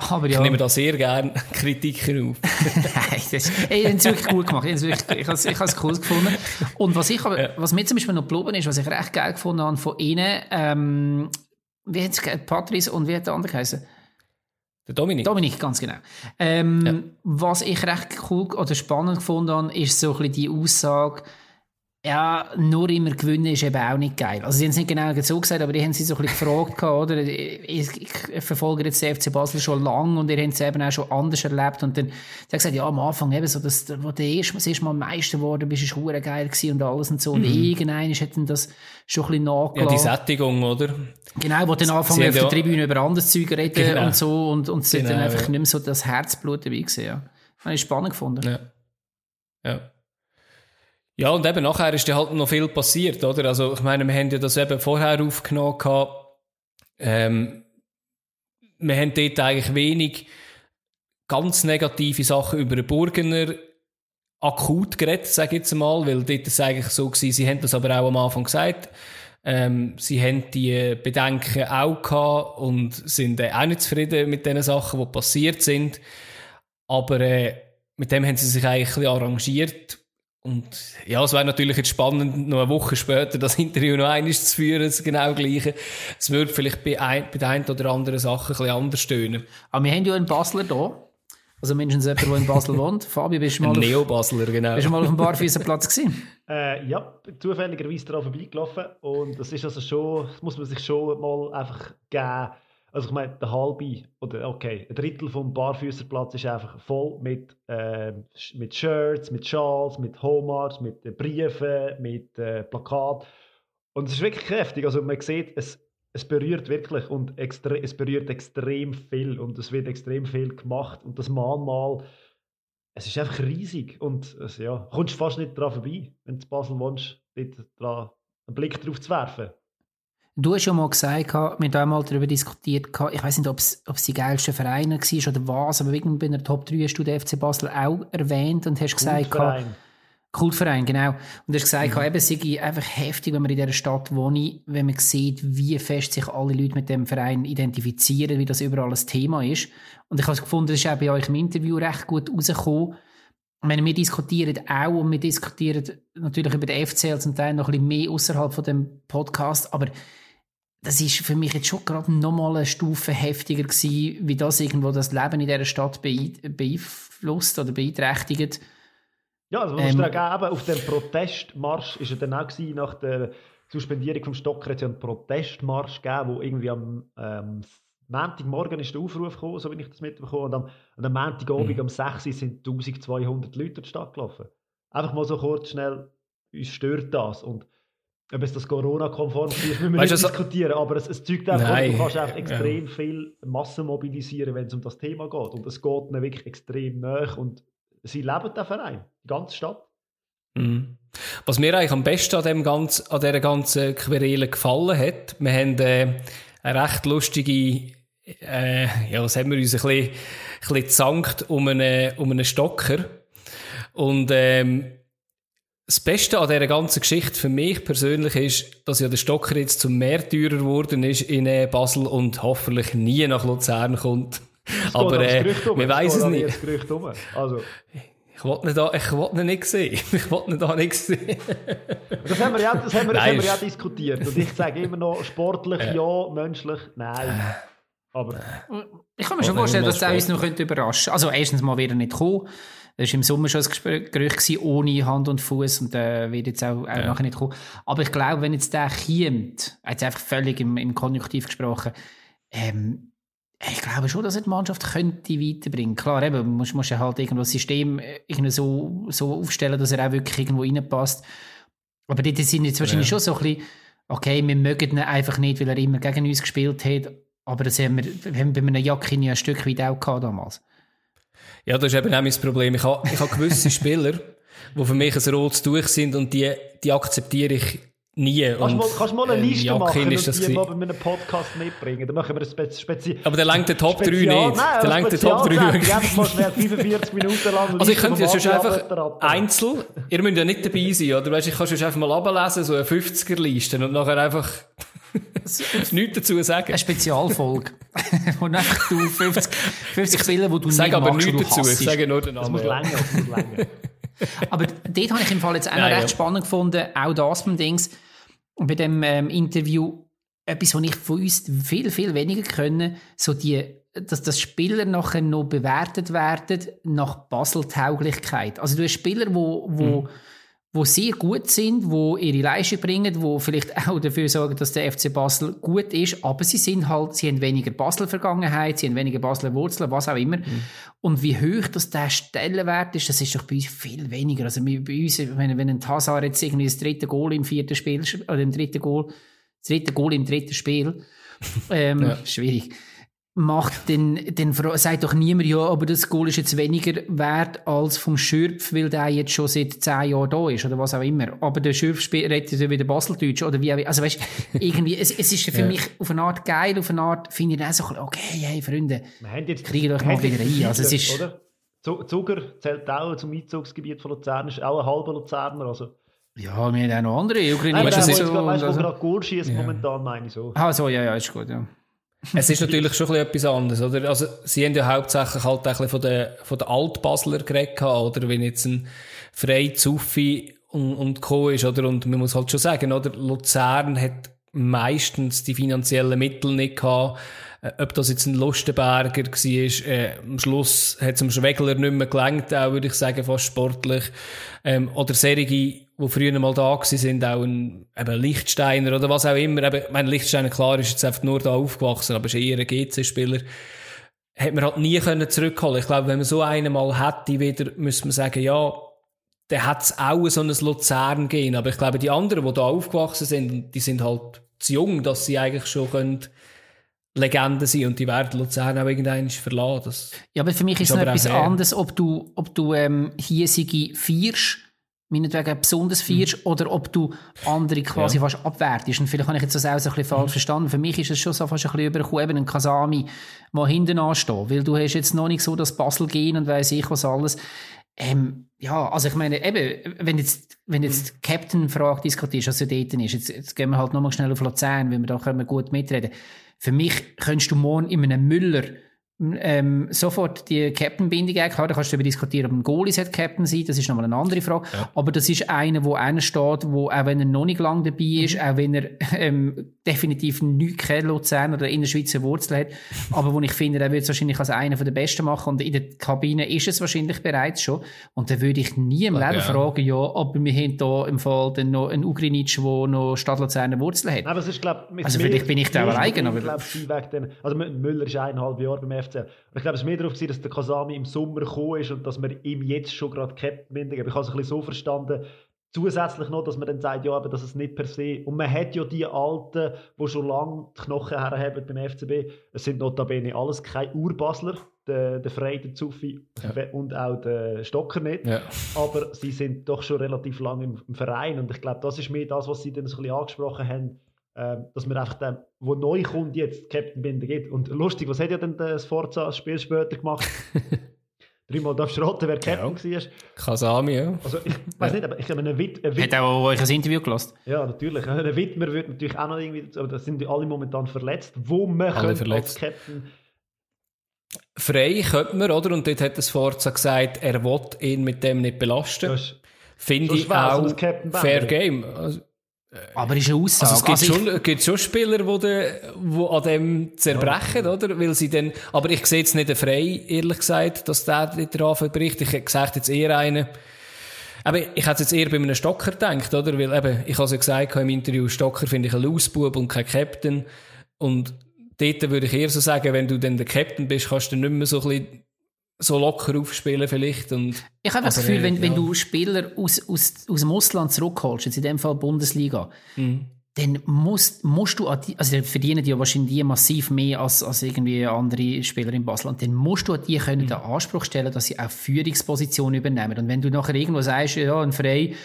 Aber ja. Ich nehme da sehr gerne Kritiken auf. Nein, das, ich habe es wirklich gut gemacht. Ich habe es, ich habe es cool gefunden. Und was ich aber, ja. was mir zum Beispiel noch geblieben ist, was ich recht geil gefunden habe von ihnen, ähm, wie hat es Patrice und wie hat der andere geheißen? Der Dominik. Dominik, ganz genau. Ähm, ja. Was ich recht cool oder spannend gefunden habe, ist so ein bisschen die Aussage, ja, nur immer gewinnen ist eben auch nicht geil. Also, sie haben es nicht genau so gesagt, aber die haben sie so ein bisschen gefragt, oder? Ich, ich, verfolge jetzt den FC Basel schon lange und ihr habt es eben auch schon anders erlebt. Und dann, sie haben gesagt, ja, am Anfang eben so, dass, wo du erst, das erste Mal Meister geworden bist, ist hure geil gewesen und alles und so. Und mhm. irgendein hat dann das schon ein bisschen nachgelassen. Ja, die Sättigung, oder? Genau, wo dann anfangen auf der Tribüne über anderes Zeug reden genau. und so und, und sie genau, dann einfach ja. nicht mehr so das Herzblut dabei gesehen, ja. Habe ich spannend gefunden. Ja. Ja. Ja, und eben nachher ist ja halt noch viel passiert, oder? Also, ich meine, wir haben ja das eben vorher aufgenommen. Ähm, wir haben dort eigentlich wenig ganz negative Sachen über den Burgener akut geredet, sage ich jetzt mal, weil dort ist eigentlich so gewesen, sie haben das aber auch am Anfang gesagt, ähm, sie haben die Bedenken auch gehabt und sind äh, auch nicht zufrieden mit den Sachen, die passiert sind. Aber äh, mit dem haben sie sich eigentlich ein bisschen arrangiert und ja, es wäre natürlich jetzt spannend, noch eine Woche später das Interview noch einmal zu führen, das genau gleiche. Es würde vielleicht bei, ein, bei der einen oder anderen Sache ein bisschen anders tönen. Aber wir haben ja einen Basler da. Also mindestens jemand, der in Basel wohnt. Fabi, bist du mal, Neo-Basler, genau. Bist du mal auf dem Barfüßerplatz gewesen? Äh, ja, zufälligerweise daran vorbeigelaufen. Und das ist also schon, das muss man sich schon mal einfach geben also ich meine, der halbe, oder okay, ein Drittel vom Barfüßerplatz ist einfach voll mit, äh, mit Shirts, mit Schals, mit Homards, mit äh, Briefen, mit äh, Plakaten. Und es ist wirklich kräftig. Also man sieht, es, es berührt wirklich und es berührt extrem viel und es wird extrem viel gemacht. Und das Mahnmal, es ist einfach riesig und es, ja, kommst fast nicht daran vorbei, wenn du in Basel wohnst, dort dran einen Blick drauf zu werfen. Du hast ja mal gesagt, wir haben einmal darüber diskutiert, ich weiß nicht, ob es die geilste Vereine war oder was, aber bei der Top 3 hast du den FC Basel auch erwähnt und hast gesagt, Kultverein, Kultverein genau. Und hast gesagt, mhm. eben, es sei einfach heftig, wenn man in dieser Stadt wohnt, wenn man sieht, wie fest sich alle Leute mit dem Verein identifizieren, wie das überall ein Thema ist. Und ich habe gefunden, das ist auch bei euch im Interview recht gut rausgekommen. Ich meine, wir diskutieren auch und wir diskutieren natürlich über den FCL zum Teil noch ein bisschen mehr außerhalb von dem Podcast, aber das ist für mich jetzt schon gerade nochmal eine Stufe heftiger gewesen, wie das irgendwo das Leben in dieser Stadt beeinflusst oder beeinträchtigt. Ja, also ähm, muss sagen, auf dem Protestmarsch ist er dann auch gewesen, nach der Suspendierung vom Stocker, hat es einen Protestmarsch gegeben, wo irgendwie am ähm, Montagmorgen ist der Aufruf gekommen, so wie ich das mitbekommen und am, und am Montagabend mhm. um 6 Uhr sind 1200 Leute in die Stadt gelaufen. Einfach mal so kurz schnell, uns stört das und ob es das Corona-konform ist, müssen wir weißt nicht diskutieren, aber es, es zeugt einfach, du kannst einfach extrem ja. viel Massen mobilisieren, wenn es um das Thema geht und es geht ihnen wirklich extrem nach und sie leben den Verein, die ganze Stadt. Mhm. Was mir eigentlich am besten an, dem ganz, an dieser ganzen Querele gefallen hat, wir haben äh, eine recht lustige, äh, ja, was haben wir uns ein bisschen, bisschen gezankt um einen, um einen Stocker. Und ähm, das Beste an dieser ganzen Geschichte für mich persönlich ist, dass ja der Stocker jetzt zum Märtyrer geworden ist in äh, Basel und hoffentlich nie nach Luzern kommt. Aber äh, wir weiß es nicht. Also. Ich wollte ihn, da, ich wollte ihn nicht sehen. Ich wollte ihn da nicht sehen. das haben wir ja, das haben wir, das haben wir ja diskutiert. Und ich sage immer noch, sportlich ja, ja menschlich nein. Aber, ich kann mir schon vorstellen, dass er uns noch überraschen könnte. Also erstens mal wieder nicht kommen. Das war im Sommer schon ein Gerücht ohne Hand und Fuß und äh, wird jetzt auch, auch ja. nachher nicht kommen. Aber ich glaube, wenn jetzt der kommt, jetzt einfach völlig im, im Konjunktiv gesprochen, ähm, ich glaube schon, dass er die Mannschaft könnte weiterbringen. Klar, eben, muss, muss ja halt irgendwo das System äh, irgendwie so, so aufstellen, dass er auch wirklich irgendwo reinpasst. Aber die, die sind jetzt wahrscheinlich ja. schon so ein bisschen, okay, wir mögen ihn einfach nicht, weil er immer gegen uns gespielt hat. Aber das haben wir, wir haben bei einem Jackin ja ein Stück weit auch gehabt damals. Ja, das ist eben auch mein Problem. Ich habe, ich habe gewisse Spieler, die für mich ein rotes durch sind und die, die akzeptiere ich nie. Kannst, mal, kannst du mal eine ähm, Liste machen und die mal bei einem Podcast mitbringen? Dann machen wir ein Spezi Aber der lenkt den Top 3 nicht. Nein, der lenkt den Top 3 nicht. Einfach mal schnell 45 Minuten lang Also ich könnte ja schon einfach einzeln, ihr müsst ja nicht dabei sein, oder? Weißt, ich kann schon einfach mal ablesen, so eine 50er-Liste und nachher einfach nichts dazu sagen. Eine Spezialfolge. wo einfach du 50, 50 Spieler, wo du sag nicht aber nichts dazu, ich sage nur den Namen. Das muss länger, das muss länger. aber dort habe ich im Fall jetzt auch noch recht ja. spannend gefunden, auch das beim Dings, bei dem ähm, Interview, etwas, was ich von uns viel, viel weniger können, so die, dass, dass Spieler nachher noch bewertet werden nach Basel-Tauglichkeit. Also du hast Spieler, wo, wo mhm wo sehr gut sind, wo ihre Leistung bringen, wo vielleicht auch dafür sorgen, dass der FC Basel gut ist, aber sie sind halt, sie haben weniger Basel-Vergangenheit, sie haben weniger Basler Wurzeln, was auch immer. Mhm. Und wie hoch das der Stellenwert ist, das ist doch bei uns viel weniger. Also bei uns, wenn, wenn ein Tassar jetzt irgendwie das dritte Goal im vierten Spiel, oder im dritten Goal, das dritte Goal im dritten Spiel, ähm, ja. schwierig macht, dann, dann sagt doch niemand, ja, aber das Goal ist jetzt weniger wert als vom Schürpf, weil der jetzt schon seit zehn Jahren da ist oder was auch immer. Aber der Schürpf redet ja wieder Baseldeutsch oder wie Also weißt, irgendwie, es, es ist für ja. mich auf eine Art geil, auf eine Art finde ich auch so, okay, hey Freunde, kriegt euch mal wieder rein. Also es ist... Oder? Zuger zählt auch zum Einzugsgebiet von Luzern, ist auch ein halber Luzerner, also... Ja, wir haben auch noch andere. Ukraine, weißt du, so, weißt, wo gerade Goal schießt ja. momentan, meine ich so. Ah, so, ja, ja, ist gut, ja es ist natürlich schon etwas anderes, oder? Also, sie haben ja hauptsächlich halt ein bisschen von den, von den Altbasler geredet, oder? Wenn jetzt ein Frei Zuffi und, und Co. ist, oder? Und man muss halt schon sagen, oder? Luzern hat meistens die finanziellen Mittel nicht gehabt. Äh, ob das jetzt ein Lustenberger war, äh, am Schluss hat es am Schwegler nicht mehr gelangt, auch, würde ich sagen, fast sportlich. Ähm, oder Serigi die früher mal da sind, auch ein eben Lichtsteiner oder was auch immer. Eben, mein Lichtsteiner, klar, ist jetzt einfach nur da aufgewachsen, aber ist eher ein GC-Spieler. Hätte man halt nie können zurückholen Ich glaube, wenn man so einen mal hätte, wieder, müsste man sagen, ja, der hat es auch so ein Luzern gehen. Aber ich glaube, die anderen, die da aufgewachsen sind, die sind halt zu jung, dass sie eigentlich schon können Legenden sind und die werden Luzern auch irgendwann verlassen. Das ja, aber für mich ist es noch etwas anderes, ob du, ob du ähm, hiesige feierst meinetwegen besonders feierst mhm. oder ob du andere quasi ja. fast abwertest. Und vielleicht habe ich jetzt das auch so ein bisschen falsch mhm. verstanden. Für mich ist es schon so fast ein bisschen übergekommen, eben ein Kasami, der hinten ansteht. Weil du hast jetzt noch nicht so das Basel gehen und weiss ich was alles. Ähm, ja, also ich meine, eben, wenn jetzt, wenn jetzt mhm. die Captain-Frage diskutierst, was ja dort ist, jetzt, jetzt gehen wir halt nochmal schnell auf Luzern, weil wir da können wir gut mitreden. Für mich könntest du morgen in einem Müller ähm, sofort die Captain-Bindung klar, da kannst du darüber diskutieren, ob ein Goalie sollte Captain sein, das ist nochmal eine andere Frage. Ja. Aber das ist einer, wo einer steht, wo auch wenn er noch nicht lang dabei ist, mhm. auch wenn er ähm, definitiv nichts kennt, Luzern oder in der Schweizer Wurzel hat, aber wo ich finde, er wird es wahrscheinlich als einer der Besten machen und in der Kabine ist es wahrscheinlich bereits schon. Und da würde ich nie im Leben ja. fragen, ja, aber wir haben hier im Fall dann noch einen Ugrinic, der noch Stadt Luzerner Wurzel hat. Aber es ist, glaub, also vielleicht bin ich da. Aber... Ich glaube, also Müller ist eineinhalb Jahre beim FC FCL. ich glaube, es war mehr darauf, dass der Kasami im Sommer gekommen ist und dass man ihm jetzt schon gerade Captain bindet. Ich habe es ein bisschen so verstanden, Zusätzlich noch, dass man dann sagt, ja, aber das ist nicht per se. Und man hat ja die Alten, die schon lange die Knochen herhaben beim FCB. Es sind notabene alles keine Urbasler, der, der Frey, der Zuffi ja. und auch der Stocker nicht. Ja. Aber sie sind doch schon relativ lange im, im, Verein. Und ich glaube, das ist mehr das, was sie dann so ein bisschen angesprochen haben ähm, dass man einfach dem, wo neu kommt, jetzt Captain Binder gibt. Und lustig, was hat ja denn das Forza-Spiel später gemacht? Dreimal darfst du raten, wer Captain ja. war. Kasami, ja. Also ich weiß nicht, aber ich habe einen Witt... Ein Hat auch euch ein Interview gelassen? Ja, natürlich. Ein Wittmer wird natürlich auch noch irgendwie... Aber da sind alle momentan verletzt. Wo man als Captain... Frei könnte man, oder? Und dort hat das Forza gesagt, er will ihn mit dem nicht belasten. Finde ich auch fair Game. Also, aber ist eine Aussage. Also es gibt, also schon, gibt schon Spieler, die, die an dem zerbrechen, ja. oder? Weil sie dann, aber ich sehe jetzt nicht frei, ehrlich gesagt, dass der daran verbricht. Ich hätte jetzt eher einen, aber ich hätte jetzt eher bei einem Stocker gedacht, oder? Weil eben, ich habe es ja gesagt im Interview, Stocker finde ich ein Lausbub und kein Captain. Und dort würde ich eher so sagen, wenn du dann der Captain bist, kannst du nicht mehr so ein bisschen so locker aufspielen vielleicht. Und, ich habe das Gefühl, wenn, ja. wenn du Spieler aus, aus, aus dem Ausland zurückholst, jetzt in dem Fall Bundesliga, mhm dann musst, musst du, die, also die verdienen ja wahrscheinlich die massiv mehr als, als irgendwie andere Spieler in Basel. Und dann musst du an die können mhm. den Anspruch stellen, dass sie auch Führungspositionen übernehmen. Und wenn du nachher irgendwo sagst, ja, ein Frei,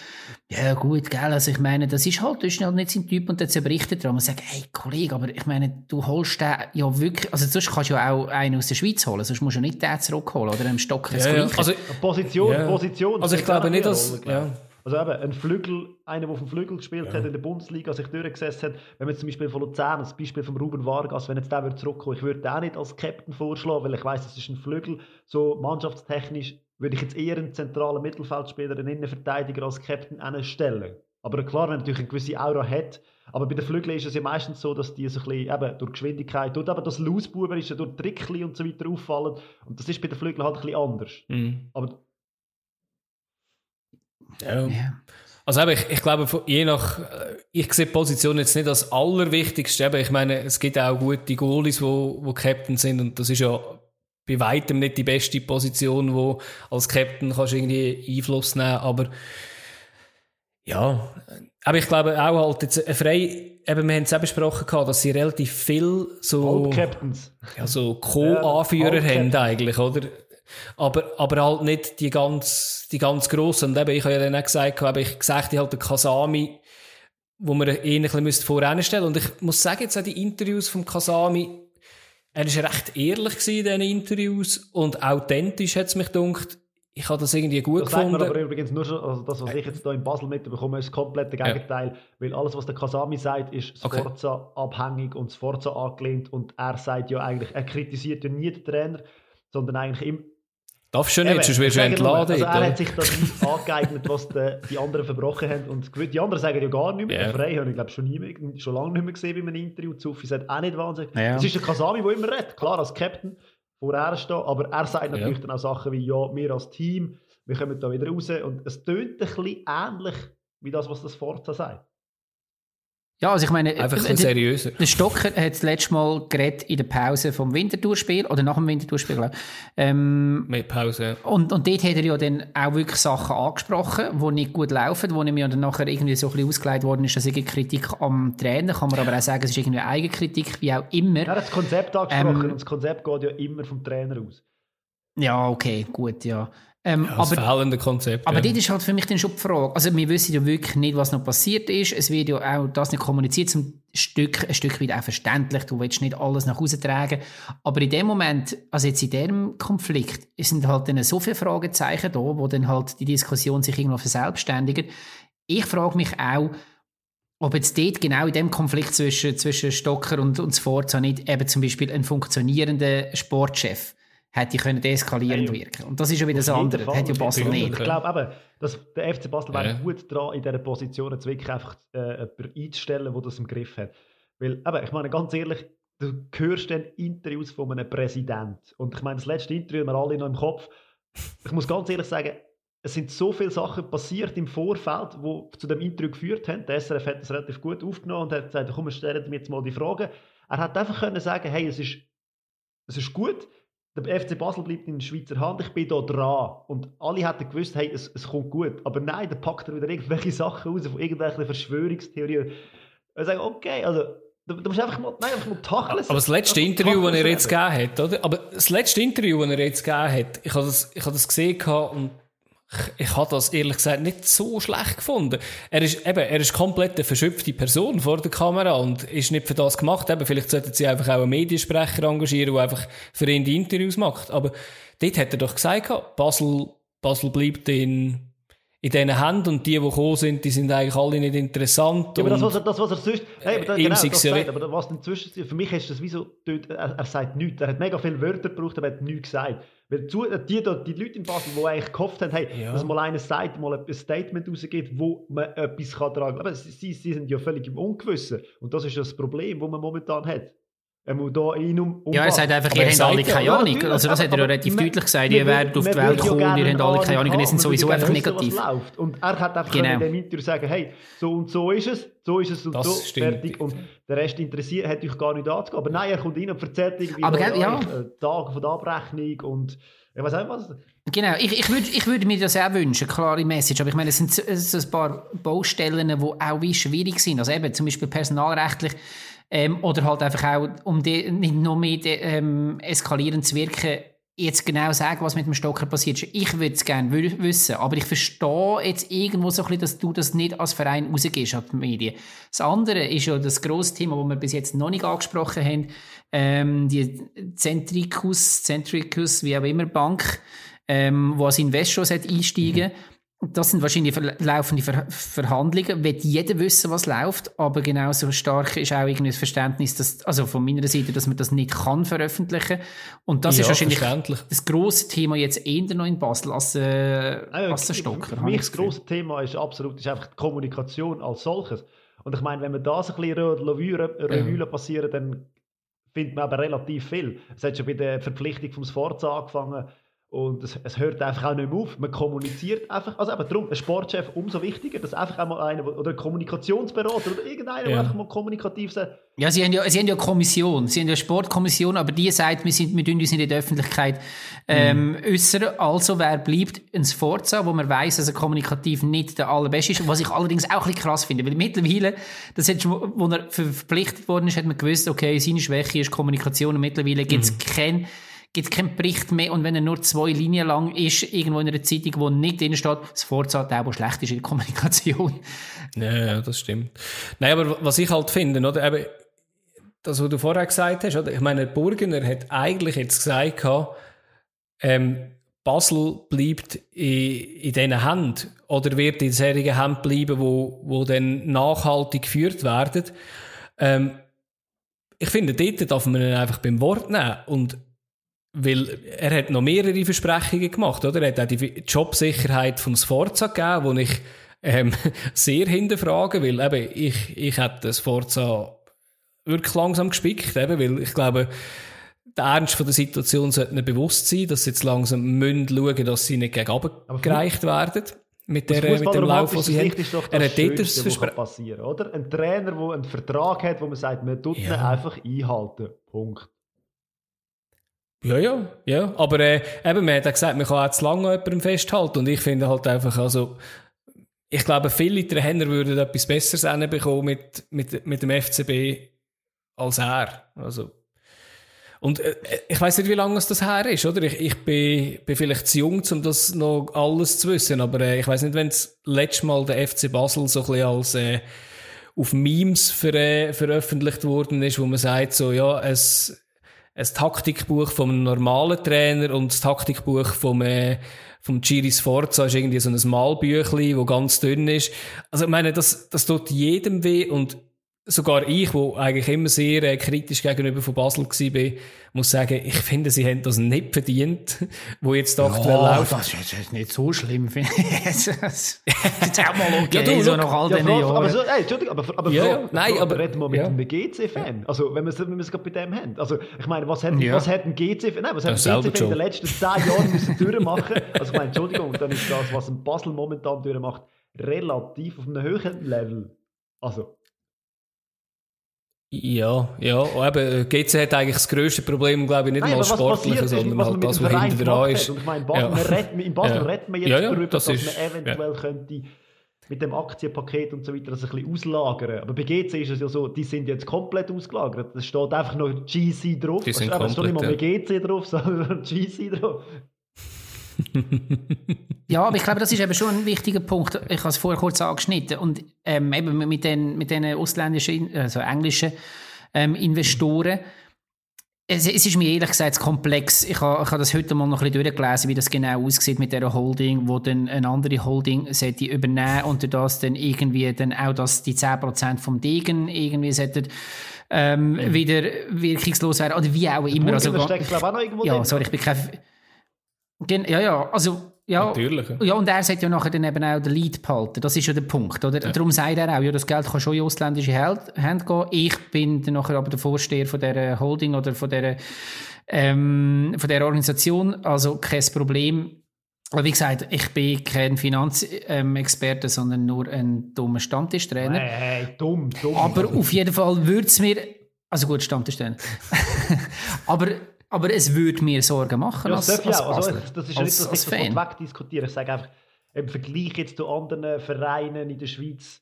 ja gut, gell, also ich meine, das ist halt, das ist halt nicht sein Typ und dann zerbricht er dran und sagt, hey Kollege, aber ich meine, du holst den ja wirklich, also sonst kannst du ja auch einen aus der Schweiz holen, sonst musst du ja nicht den zurückholen oder einen Stock ins ja, Also, Position, ja. Position. Also ich glaube nicht, dass, ja. Also eben, ein Flügel, einer, der auf dem Flügel gespielt ja. hat, in der Bundesliga sich durchgesetzt hat, wenn man zum Beispiel von Luzern, das Beispiel von Ruben Vargas, wenn jetzt der zurückkommen ich würde den auch nicht als Captain vorschlagen, weil ich weiß, das ist ein Flügel, so mannschaftstechnisch würde ich jetzt eher einen zentralen Mittelfeldspieler, einen Innenverteidiger als Captain stellen. Aber klar, wenn er natürlich eine gewisse Aura hat, aber bei den Flügeln ist es ja meistens so, dass die so ein bisschen, eben durch Geschwindigkeit, durch eben das Lausbuberische, durch Trickli und so weiter auffallen. Und das ist bei den Flügeln halt ein bisschen anders. Mhm. Aber ja. Also eben, ich, ich glaube, je nach, äh, ich sehe die Position jetzt nicht als allerwichtigste. Eben, ich meine, es gibt auch gute Goalies, wo, wo Captain sind und das ist ja bei weitem nicht die beste Position, wo als Captain kannst irgendwie Einfluss nehmen, aber ja, aber ich glaube auch halt jetzt eine frei, eben wir haben es auch besprochen gehabt, dass sie relativ viel so, ja, so Co-Anführer ja, haben eigentlich, oder? Aber, aber halt nicht die ganz, die ganz grossen. Und eben, ich habe ja dann auch gesagt, habe ich gesagt, halt der Kasami, wo man ihn ein bisschen voranstellen Und ich muss sagen, jetzt auch die Interviews vom Kasami, er war recht ehrlich in diesen Interviews und authentisch hat es mich gedacht. Ich habe das irgendwie gut das gefunden. Das aber übrigens nur schon, also das, was ich jetzt hier in Basel mitbekomme, ist das komplette Gegenteil. Ja. Weil alles, was der Kasami sagt, ist Sforza okay. abhängig und Sforza angelehnt. Und er sagt ja eigentlich, er kritisiert ja nie den Trainer, sondern eigentlich im, Darfst du nicht, sonst wirst du entladen. Also er hat sich das nicht angeeignet, was die, die, anderen verbrochen haben. Und die anderen sagen ja gar nichts mehr. Yeah. Frey habe ich glaube schon, nie mehr, schon lange nicht mehr gesehen bei einem Interview. Zuffi sagt auch nicht wahnsinnig. Ja. Das ist der Kasami, der immer redet. Klar, als Captain vor er stehen. Aber er sagt natürlich ja. dann auch Sachen wie, ja, wir als Team, wir kommen da wieder raus. Und es tönt ein bisschen ähnlich wie das, was das Forza sagt. Ja, also ich meine, einfach ein seriöser. Der Stocker hat das letzte Mal geredet in der Pause vom Wintertourspiel oder nach dem Wintertourspiel, glaube ich. Ähm, Mit Pause. Und, und dort hat er ja dann auch wirklich Sachen angesprochen, die nicht gut laufen, wo ja dann nachher irgendwie so ein bisschen ausgelegt worden ist, dass irgendwie Kritik am Trainer, kann man aber auch sagen, es ist irgendwie Eigenkritik, wie auch immer. Er hat das Konzept angesprochen ähm, und das Konzept geht ja immer vom Trainer aus. Ja, okay, gut, ja. Ähm, ja, das aber, fehlende Konzept. Aber ja. das ist halt für mich dann schon die Frage. Also wir wissen ja wirklich nicht, was noch passiert ist. Es wird ja auch das nicht kommuniziert, zum Stück, ein Stück weit auch verständlich. Du willst nicht alles nach Hause tragen. Aber in dem Moment, also jetzt in diesem Konflikt, sind halt dann so viele Fragezeichen da, wo dann halt die Diskussion sich irgendwo verselbstständigt. Ich frage mich auch, ob jetzt dort genau in dem Konflikt zwischen, zwischen Stocker und, und Sforza nicht eben zum Beispiel ein funktionierender Sportchef hätte können deeskalierend hey, wirken. Und das ist ja wieder das andere. Das hat ja Basel nicht. Ich glaube eben, dass der FC Basel ja. wäre gut dran, in dieser Position jetzt wirklich einfach äh, jemanden einzustellen, der das im Griff hat. Weil, eben, ich meine, ganz ehrlich, du hörst dann Interviews von einem Präsident. Und ich meine, das letzte Interview haben wir alle noch im Kopf. Ich muss ganz ehrlich sagen, es sind so viele Sachen passiert im Vorfeld, die zu dem Interview geführt haben. Der SRF hat das relativ gut aufgenommen und hat gesagt, komm, wir stellen mir jetzt mal die Fragen. Er hat einfach können sagen, hey, es ist, es ist gut, der FC Basel bleibt in Schweizer Hand, ich bin da dran. Und alle hätten gewusst, hey, es, es kommt gut. Aber nein, dann packt er wieder irgendwelche Sachen raus von irgendwelchen Verschwörungstheorien. Und sagen, okay, also Du, du musst einfach mal, nein, einfach mal tacheln. Aber das letzte Interview, das er jetzt gegeben hat, oder? Aber das letzte Interview, das er jetzt gegeben hat, ich habe das, ich habe das gesehen und ich, habe das ehrlich gesagt nicht so schlecht gefunden. Er ist eben, er ist komplett eine verschöpfte Person vor der Kamera und ist nicht für das gemacht. Eben, vielleicht sollten sie einfach auch einen Mediensprecher engagieren, der einfach für ihn die Interviews macht. Aber dort hat er doch gesagt, Basel, Basel bleibt in in diesen Händen und die, die gekommen sind, die sind eigentlich alle nicht interessant. Ja, aber das, was er, das, was er sonst, hey, aber genau, das sagt, aber was inzwischen, für mich ist das wie so, er, er sagt nichts. Er hat mega viele Wörter gebraucht, aber er hat nichts gesagt. Weil zu, die, die, die Leute in Basel, die eigentlich gehofft haben, hey, ja. dass mal einer sagt, mal ein Statement rausgeht, wo man etwas kann tragen kann. Aber sie, sie sind ja völlig im Ungewissen. Und das ist das Problem, das man momentan hat. Er muss da rein um, Ja, er sagt einfach, ihr habt alle keine Ahnung. Also das hat er ja relativ deutlich gesagt. Ihr werdet auf die Welt kommen, ihr habt alle keine Ahnung. Und ihr sind sowieso einfach negativ. Und er hat einfach genau. in dem Interview sagen, hey, so und so ist es, so ist es und so, fertig. Und der Rest interessiert, hat euch gar nicht anzugehen. Aber nein, er kommt rein und erzählt irgendwie Aber, ja. Tage von der Abrechnung und ich weiß auch was. Genau, ich, ich, würde, ich würde mir das auch wünschen, klare Message. Aber ich meine, es sind, es sind ein paar Baustellen, die auch wie schwierig sind. Also eben zum Beispiel personalrechtlich ähm, oder halt einfach auch, um die, nicht noch mehr de, ähm, eskalierend zu wirken, jetzt genau sagen, was mit dem Stocker passiert ist. Ich würde es gerne wissen, aber ich verstehe jetzt irgendwo so ein bisschen, dass du das nicht als Verein rausgehst an die Medien. Das andere ist ja das grosse Thema, das wir bis jetzt noch nicht angesprochen haben, ähm, die Centricus, Centricus, wie auch immer, Bank, ähm, wo als Investor einsteigen mhm. Das sind wahrscheinlich laufende Ver Verhandlungen. Wird jeder wissen, was läuft, aber genauso stark ist auch irgendwie das Verständnis, dass, also von meiner Seite, dass man das nicht kann veröffentlichen. Und das ja, ist wahrscheinlich das große Thema jetzt eher noch in Basel als, äh, also, als der Stocker. Für mich das große Thema ist absolut, ist einfach die Kommunikation als solches. Und ich meine, wenn wir das ein bisschen Revue ja. passieren, dann findet man aber relativ viel. Es hat schon bei der Verpflichtung vom Sforza angefangen, und es, es, hört einfach auch nicht mehr auf. Man kommuniziert einfach. Also eben darum, ein Sportchef umso wichtiger, dass einfach einmal einer, oder ein Kommunikationsberater oder irgendeiner, ja. der einfach mal kommunikativ sagt. Ja, sie haben ja, sie haben ja Kommission. Sie haben ja Sportkommission, aber die sagt, wir sind, wir tun uns in der Öffentlichkeit, ähm, mhm. äußern. Also, wer bleibt ins Forza, wo man weiß, dass er kommunikativ nicht der allerbeste ist. Was ich allerdings auch ein bisschen krass finde. Weil mittlerweile, das schon, wo er verpflichtet worden ist, hat man gewusst, okay, seine Schwäche ist Kommunikation und mittlerweile gibt es mhm. keinen gibt keinen Bericht mehr und wenn er nur zwei Linien lang ist, irgendwo in einer Zeitung, wo nicht drin steht, das Forza der, der schlecht ist in der Kommunikation. Ja, das stimmt. Nein, aber was ich halt finde, oder, eben, das, was du vorher gesagt hast, oder, ich meine, Burgener hat eigentlich jetzt gesagt, ähm, Basel bleibt in, in diesen Händen oder wird in solchen Händen bleiben, wo, wo dann nachhaltig geführt werden. Ähm, ich finde, dort darf man ihn einfach beim Wort nehmen und weil er hat noch mehrere Versprechungen gemacht, oder? Er hat auch die Jobsicherheit vom Sforza gegeben, wo ich ähm, sehr hinterfrage, weil eben ich, ich hätte das Sforza wirklich langsam gespickt, eben, weil ich glaube, der Ernst von der Situation sollte ihnen bewusst sein, dass sie jetzt langsam müssen schauen, dass sie nicht gegen gereicht werden. Mit, der, mit dem Lauf, den sie haben. Ist doch das er hat Schönste, das passieren, oder? Ein Trainer, der einen Vertrag hat, wo man sagt, man tut ja. ihn einfach einhalten. Punkt. Ja, ja, ja. Aber äh, eben, man hat ja gesagt, man kann auch zu lange an jemandem festhalten. Und ich finde halt einfach, also, ich glaube, viele Trainer würden etwas Besseres bekommen mit, mit, mit dem FCB als er. Also, und äh, ich weiß nicht, wie lange es das her ist, oder? Ich, ich bin, bin vielleicht zu jung, um das noch alles zu wissen, aber äh, ich weiß nicht, wenn es letztes Mal der FC Basel so ein bisschen als äh, auf Memes ver, veröffentlicht worden ist, wo man sagt, so, ja, es ein Taktikbuch vom normalen Trainer und das Taktikbuch vom, äh, vom Giri Sforza ist irgendwie so ein Malbüchli, wo ganz dünn ist. Also ich meine, das, das tut jedem weh und sogar ich, wo eigentlich immer sehr äh, kritisch gegenüber von Basel war, muss sagen, ich finde, sie haben das nicht verdient, wo jetzt aktuell ja, läuft. Das ist jetzt nicht so schlimm, finde ich. ist auch mal okay, Ja, du, so nach all Ja, Frage, Jahren. aber so, ey, Entschuldigung, aber, aber Ja, ja, nein, Frage, aber- reden wir mit ja. einem GC-Fan. Also, wenn wir es wenn wir es gerade bei dem haben. Also, ich meine, was hat, Ja. was hat ein GC-Fan, nein, was hat ein GC-Fan in den letzten zehn Jahren müssen durchmachen? Also, ich meine, Entschuldigung, dann ist das, was ein Basel momentan durchmacht, relativ auf einem höheren Level. Also, Ja, ja. Und eben, GC hat eigentlich das grösste Problem, glaube ich, nicht Nein, mal sportliche, sondern halt das, was hinter dran ist. Und ich meine, in Basel, Ja. man redet, in Basel Ja. redet man jetzt Ja, ja, darüber, das dass ist- man eventuell könnte mit dem Aktienpaket und so weiter das ein bisschen auslagern. Aber bei GC ist es ja so, die sind jetzt komplett ausgelagert. Es steht einfach noch GC drauf. Die sind es steht nicht mal mehr komplett, GC drauf, sondern GC drauf. Ja, aber ich glaube, das ist eben schon ein wichtiger Punkt. Ich habe es vorher kurz angeschnitten. Und ähm, eben mit den, mit den ausländischen, also englischen ähm, Investoren, es, es ist mir ehrlich gesagt komplex. Ich habe, ich habe das heute mal noch ein bisschen durchgelesen, wie das genau aussieht mit dieser Holding, wo dann eine andere Holding sollte übernehmen und das dann irgendwie dann auch das, die 10% vom Degen irgendwie sollten, ähm, wieder wirkungslos werden. Oder wie auch immer. Also, Also, steckt, glaube ich, auch noch irgendwo ja, drin. sorry, ich bin kein... Gen ja, ja, also... Ja, Natürlich. ja. ja, und er sagt ja nachher dann eben auch den Lead behalten. Das ist ja der Punkt, oder? Darum sagt er auch, ja, das Geld kann schon in ausländische Hände gehen. Ich bin dann nachher aber der Vorsteher von dieser Holding oder von dieser, ähm, von dieser Organisation. Also kein Problem. Aber wie gesagt, ich bin kein Finanzexperte, sondern nur ein dummer Stammtischtrainer. Hey, hey, dumm, dumm. Aber auf jeden Fall würde es mir, also gut, Stammtischtrainer. aber, aber es würde mir Sorgen machen Ja, als, das darf als ja auch. Also, das ist als, nicht, dass als ich Fan. wegdiskutiere. Ich sage einfach, im Vergleich jetzt zu anderen Vereinen in der Schweiz,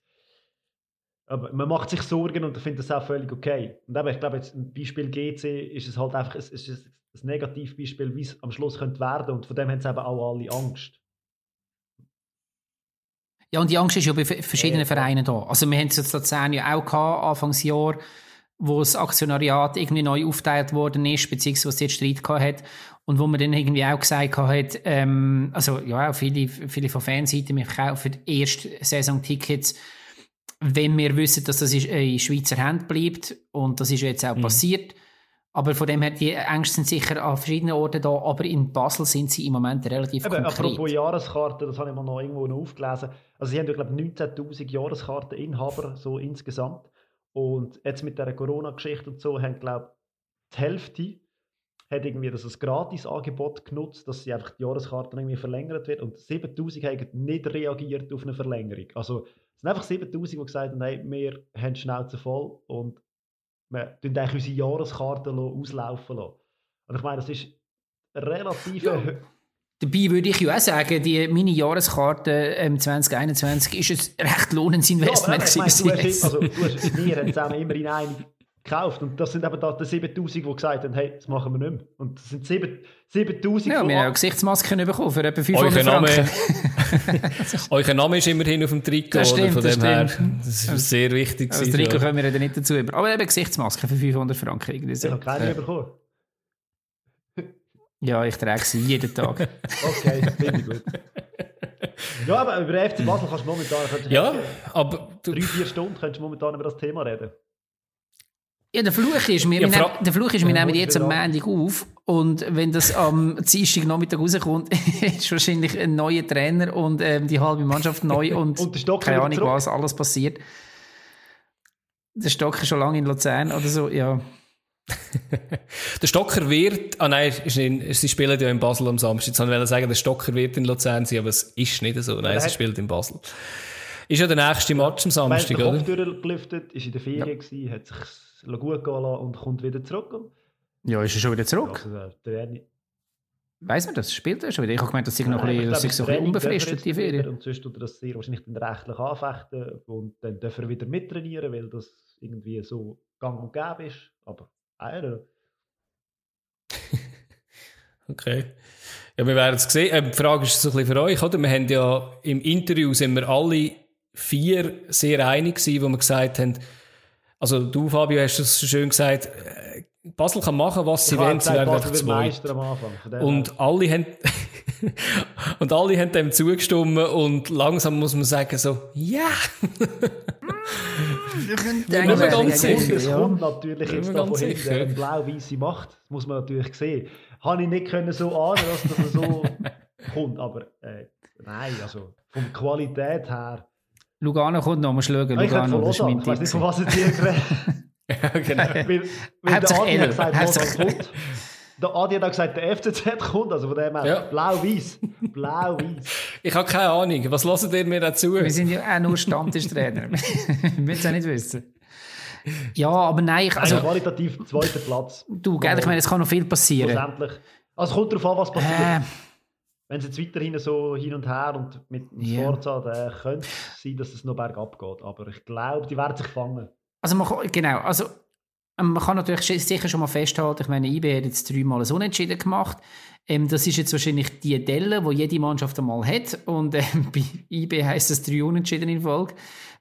aber man macht sich Sorgen und ich finde das auch völlig okay. Und eben, ich glaube, jetzt im Beispiel GC ist es halt einfach es ist ein, ein Negativbeispiel, wie es am Schluss könnte werden und von dem haben sie eben auch alle Angst. Ja, und die Angst ist ja bei verschiedenen Ja. Vereinen da. Also wir haben es jetzt in Luzern ja auch gehabt, Anfangsjahr, wo das Aktionariat irgendwie neu aufgeteilt worden ist, beziehungsweise was jetzt Streit gehabt hat. Und wo man dann irgendwie auch gesagt hat, ähm, also ja, auch viele, viele von Fanseiten, wir kaufen erst Saisontickets, wenn wir wissen, dass das ist- in Schweizer Hand bleibt. Und das ist ja jetzt auch passiert. Aber von dem her, die Ängste sind sicher an verschiedenen Orten da, aber in Basel sind sie im Moment relativ Eben, konkret. apropos Jahreskarten, das habe ich mal noch irgendwo noch aufgelesen. Also sie haben ja, glaube ich, 19'000 Jahreskarteninhaber so insgesamt. Und jetzt mit der Corona-Geschichte und so haben, glaube ich, die Hälfte hat irgendwie das als Gratis-Angebot genutzt, dass sie einfach die Jahreskarten irgendwie verlängert wird. Und 7000 haben nicht reagiert auf eine Verlängerung. Also es sind einfach 7000, die gesagt haben, hey, wir haben die Schnauze voll und wir tun eigentlich unsere Jahreskarten auslaufen lassen. Und ich meine, das ist relativ... Ja. Dabei würde ich ja auch sagen, die meine Jahreskarte ähm, 2021 ist ein recht lohnendes Investment. Ja, aber ich gewesen meine, du hast, jetzt. also, du hast, wir haben zusammen immerhin eine gekauft und das sind eben da die 7000, die gesagt haben, hey, das machen wir nicht mehr. Und das sind 7 7000 ja, wir haben auch Gesichtsmasken bekommen für etwa 500 Euer Name, Franken. euer Name ist immerhin auf dem Trikot, Das oder? stimmt, Von das dem her, stimmt. das ist sehr wichtig. Das gewesen, Trikot ja. kommen wir dann nicht dazu über. Aber eben Gesichtsmasken für 500 Franken. Irgendwie Ich habe keine bekommen. Ja, ich trage sie jeden Tag. Okay, finde ich gut. Ja, aber über FC Basel kannst du momentan kannst du Ja, aber du, drei, vier Stunden kannst du momentan über das Thema reden. Ja, der Fluch ist, wir, Ja, nehmen, der Fluch ist, wir Ja, nehmen jetzt am. Montag auf und wenn das am Dienstag Nachmittag rauskommt, ist wahrscheinlich ein neuer Trainer und ähm, die halbe Mannschaft neu und, Und der Stock keine Ahnung, zurück. was alles passiert. Der Stock ist schon lange in Luzern oder so, ja. der Stocker wird, ah nein, ist nicht, sie spielen ja in Basel am Samstag. Jetzt wollte ich sagen, der Stocker wird in Luzern sein, aber es ist nicht so. Nein, er sie spielt in Basel. Ist ja der nächste Match am Weil der Samstag, Kopf oder? durchgelüftet, ist in der Ferien gewesen, hat sich gut gehen lassen und kommt wieder zurück. Ja, ist er schon wieder zurück? also, äh, der Weiss man das? Spielt er schon wieder? Ich habe gemeint, das sei noch ein bisschen, das so ein bisschen unbefristet, die Ferien. Und sonst tut er das sehr wahrscheinlich dann rechtlich anfechten und dann darf er wieder mittrainieren, weil das irgendwie so gang und gäbe ist. Aber, Know. Okay. Ja, wir werden es sehen. Ähm, die Frage ist so ein bisschen für euch, oder? Wir haben ja im Interview sind wir alle vier sehr einig gewesen, wo wir gesagt haben, also du, Fabio, hast es so schön gesagt, äh, Basel kann machen, was sie wollen, sie werden einfach zwei. Und alle haben, und alle haben dem zugestimmt und langsam muss man sagen so, ja. Yeah. wir ganz sicher. Es kommt natürlich jetzt da von hinten eine blau-weiße Macht, das muss man natürlich sehen. Habe ich nicht können so ahnen, dass das so kommt, aber äh, nein, also von Qualität her. Lugano kommt noch, musst schauen. Lugano, das ist mein Ich weiß nicht, von was ich dir ja, genau. weil, weil der Adi hat gesagt, Lausanne kommt. Der Adi hat gesagt, der FCZ kommt, also von dem her ja. blau-weiß. Blau-weiß. Ich habe keine Ahnung. Was hört ihr mir dazu? Wir sind ja auch nur Stammtischtrainer. Wir müssen es ja nicht wissen. Ja, aber nein. Ich, also, qualitativ zweiter Platz. Du, gell, ich meine, es kann noch viel passieren. Schlussendlich. Also kommt darauf an, was passiert. Äh, Wenn es jetzt weiterhin so hin und her und mit dem yeah. Forza, dann könnte es sein, dass es noch bergab geht. Aber ich glaube, die werden sich fangen. Also man kann, genau, also man kann natürlich sicher schon mal festhalten, ich meine, IB hat jetzt dreimal ein Unentschieden gemacht. Ähm, das ist jetzt wahrscheinlich die Delle, die jede Mannschaft einmal hat. Und ähm, bei IB heisst es drei Unentschieden in Folge.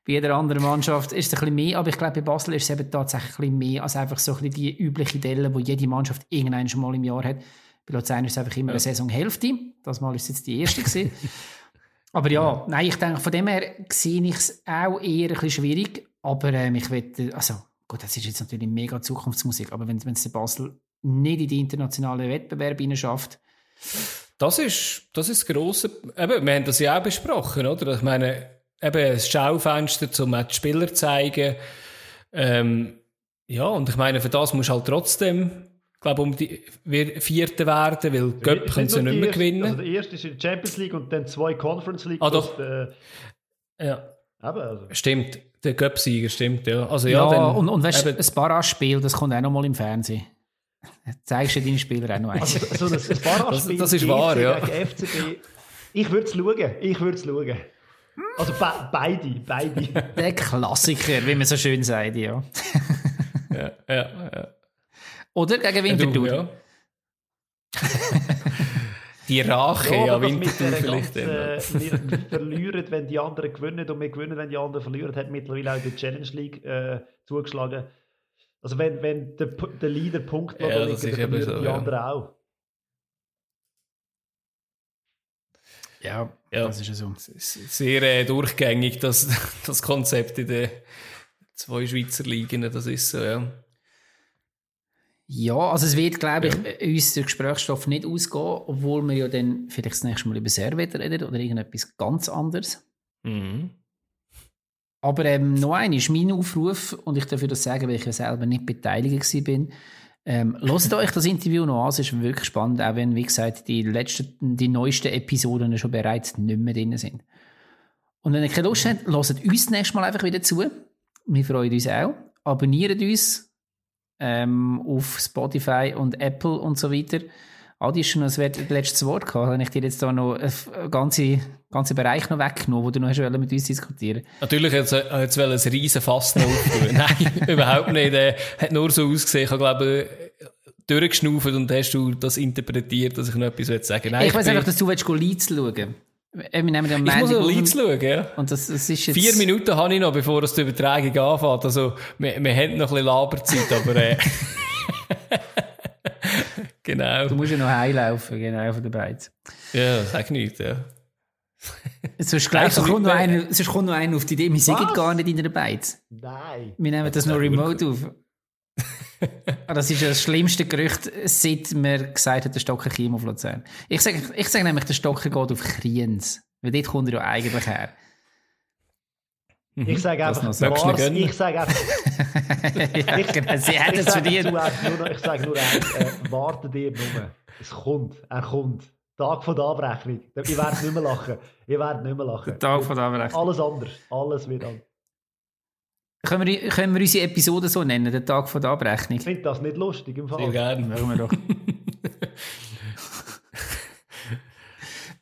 Bei jeder anderen Mannschaft ist es ein bisschen mehr, aber ich glaube, bei Basel ist es eben tatsächlich ein bisschen mehr als einfach so ein bisschen die übliche Delle, die jede Mannschaft irgendwann schon mal im Jahr hat. Bei Luzern ist es einfach immer ja. eine Saisonhälfte. Das Mal ist es jetzt die erste gewesen. aber ja, nein, ich denke, von dem her sehe ich es auch eher ein bisschen schwierig. Aber ähm, ich wette, also gut, das ist jetzt natürlich mega Zukunftsmusik, aber wenn es Basel nicht in die internationalen Wettbewerbe schafft. Das ist, das ist das grosse, eben, wir haben das ja auch besprochen, oder? Ich meine, eben das Schaufenster, um die Spieler zu zeigen. Ähm, ja, und ich meine, für das musst du halt trotzdem, ich glaube, um die Vierte werden, weil Göpp können sie nicht mehr gewinnen. Also der erste ist in der Champions League und dann zwei Conference League. Ah, doch. Äh, ja. Also. Stimmt. Der Göpsieger, stimmt, ja. Also, ja, ja dann, und, und weißt du, ein Barrage-Spiel, das kommt auch noch mal im Fernsehen. Zeigst du deinen Spieler auch noch eins. Also, so ein Barrage-Spiel das, das ist wahr, ja. FCB, ich würde es schauen, ich würde es schauen. Also be beide, beide. Der Klassiker, wie man so schön sagt, ja. ja, ja, ja. Oder gegen Winterthur. Ja, Die Rache ja, an Winterthur vielleicht. Ganzen, wir verlieren, wenn die anderen gewinnen und wir gewinnen, wenn die anderen verlieren, hat mittlerweile auch die Challenge League äh, zugeschlagen. Also wenn, wenn der, der Leader Punkt ja, liegt, dann verlieren so, die ja. anderen auch. Ja, ja, das ist ja so. Sehr äh, durchgängig, das, das Konzept in den zwei Schweizer Ligen, das ist so, ja. Ja, also es wird, glaube ich, ja. uns der Gesprächsstoff nicht ausgehen, obwohl wir ja dann vielleicht das nächste Mal über Servet reden oder irgendetwas ganz anderes. Mhm. Aber ähm, noch ein ist mein Aufruf, und ich darf das sagen, weil ich ja selber nicht beteiligt war. Ähm, hört euch das Interview noch an, es ist wirklich spannend, auch wenn, wie gesagt, die letzten, die neuesten Episoden schon bereits nicht mehr drin sind. Und wenn ihr keine Lust habt, hört uns das nächste Mal einfach wieder zu. Wir freuen uns auch. Abonniert uns, ähm, auf Spotify und Apple und so weiter. Adi, schon das letzte Wort gehabt. Habe ich dir jetzt da noch einen ganzen, ganzen Bereich noch weggenommen, wo du noch hast mit uns diskutieren Natürlich, jetzt, jetzt will ein riesen Fass noch Nein, überhaupt nicht. Er hat nur so ausgesehen. Ich glaube, durchgeschnauft und hast du das interpretiert, dass ich noch etwas sagen Nein, Ich, ich weiß einfach, dass du willst, Leeds schauen wir nehmen ja ich muss noch Leeds schauen, ja. Und das, das ist jetzt... Vier Minuten habe ich noch, bevor das die Übertragung anfängt. Also, wir, wir haben noch ein bisschen Laberzeit, aber... Äh, genau. Du musst ja noch heilaufen, genau, von der Beiz. Ja, sag nicht, ja. sonst, glaubst, sonst, kommt noch einer, sonst kommt noch einer auf die Idee, wir sind gar nicht in der Beiz. Nein. Wir nehmen das, das noch remote auf. Das ist ja das schlimmste Gerücht, seit man gesagt hat, der Stocker käme auf Luzern. Ich sage ich sag nämlich, der Stocker geht auf Kriens. Weil dort kommt er ja eigentlich her. Ich sage einfach, Mars, ich sage einfach, ja, ich, genau, sie hätten es verdient. Ich sage nur eins, äh, wartet ihr nur. Es kommt, er kommt. Tag von der Abrechnung. Ihr werdet nicht mehr lachen. Ihr werdet nicht mehr lachen. Tag von der Abrechnung. Alles anders. Alles wird anders. Können wir, können wir unsere Episode so nennen, der Tag von der Abrechnung? Ich finde das nicht lustig im Fall. Sehr gerne. Machen wir doch.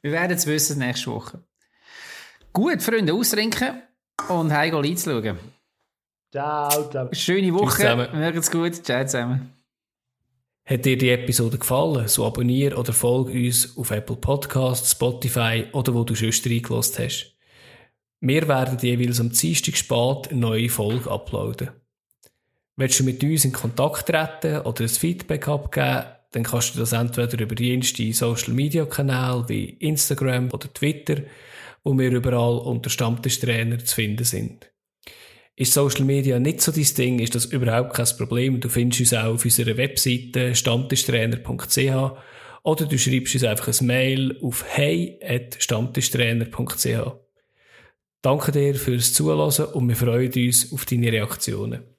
wir werden es wissen nächste Woche. Gut, Freunde, ausrinken und heim Leid schauen. Ciao zusammen. Schöne Woche. Macht's gut. Ciao zusammen. Hat dir die Episode gefallen, so abonniere oder folge uns auf Apple Podcasts, Spotify oder wo du schon reingelassen hast. Wir werden jeweils am Dienstag spät eine neue Folge uploaden. Willst du mit uns in Kontakt treten oder ein Feedback abgeben, dann kannst du das entweder über jenste Social Media Kanäle wie Instagram oder Twitter, wo wir überall unter Stammtischtrainer zu finden sind. Ist Social Media nicht so dein Ding, ist das überhaupt kein Problem. Du findest uns auch auf unserer Webseite stammtischtrainer.ch oder du schreibst uns einfach ein Mail auf hey.stammtischtrainer.ch. Danke dir fürs Zuhören und wir freuen uns auf deine Reaktionen.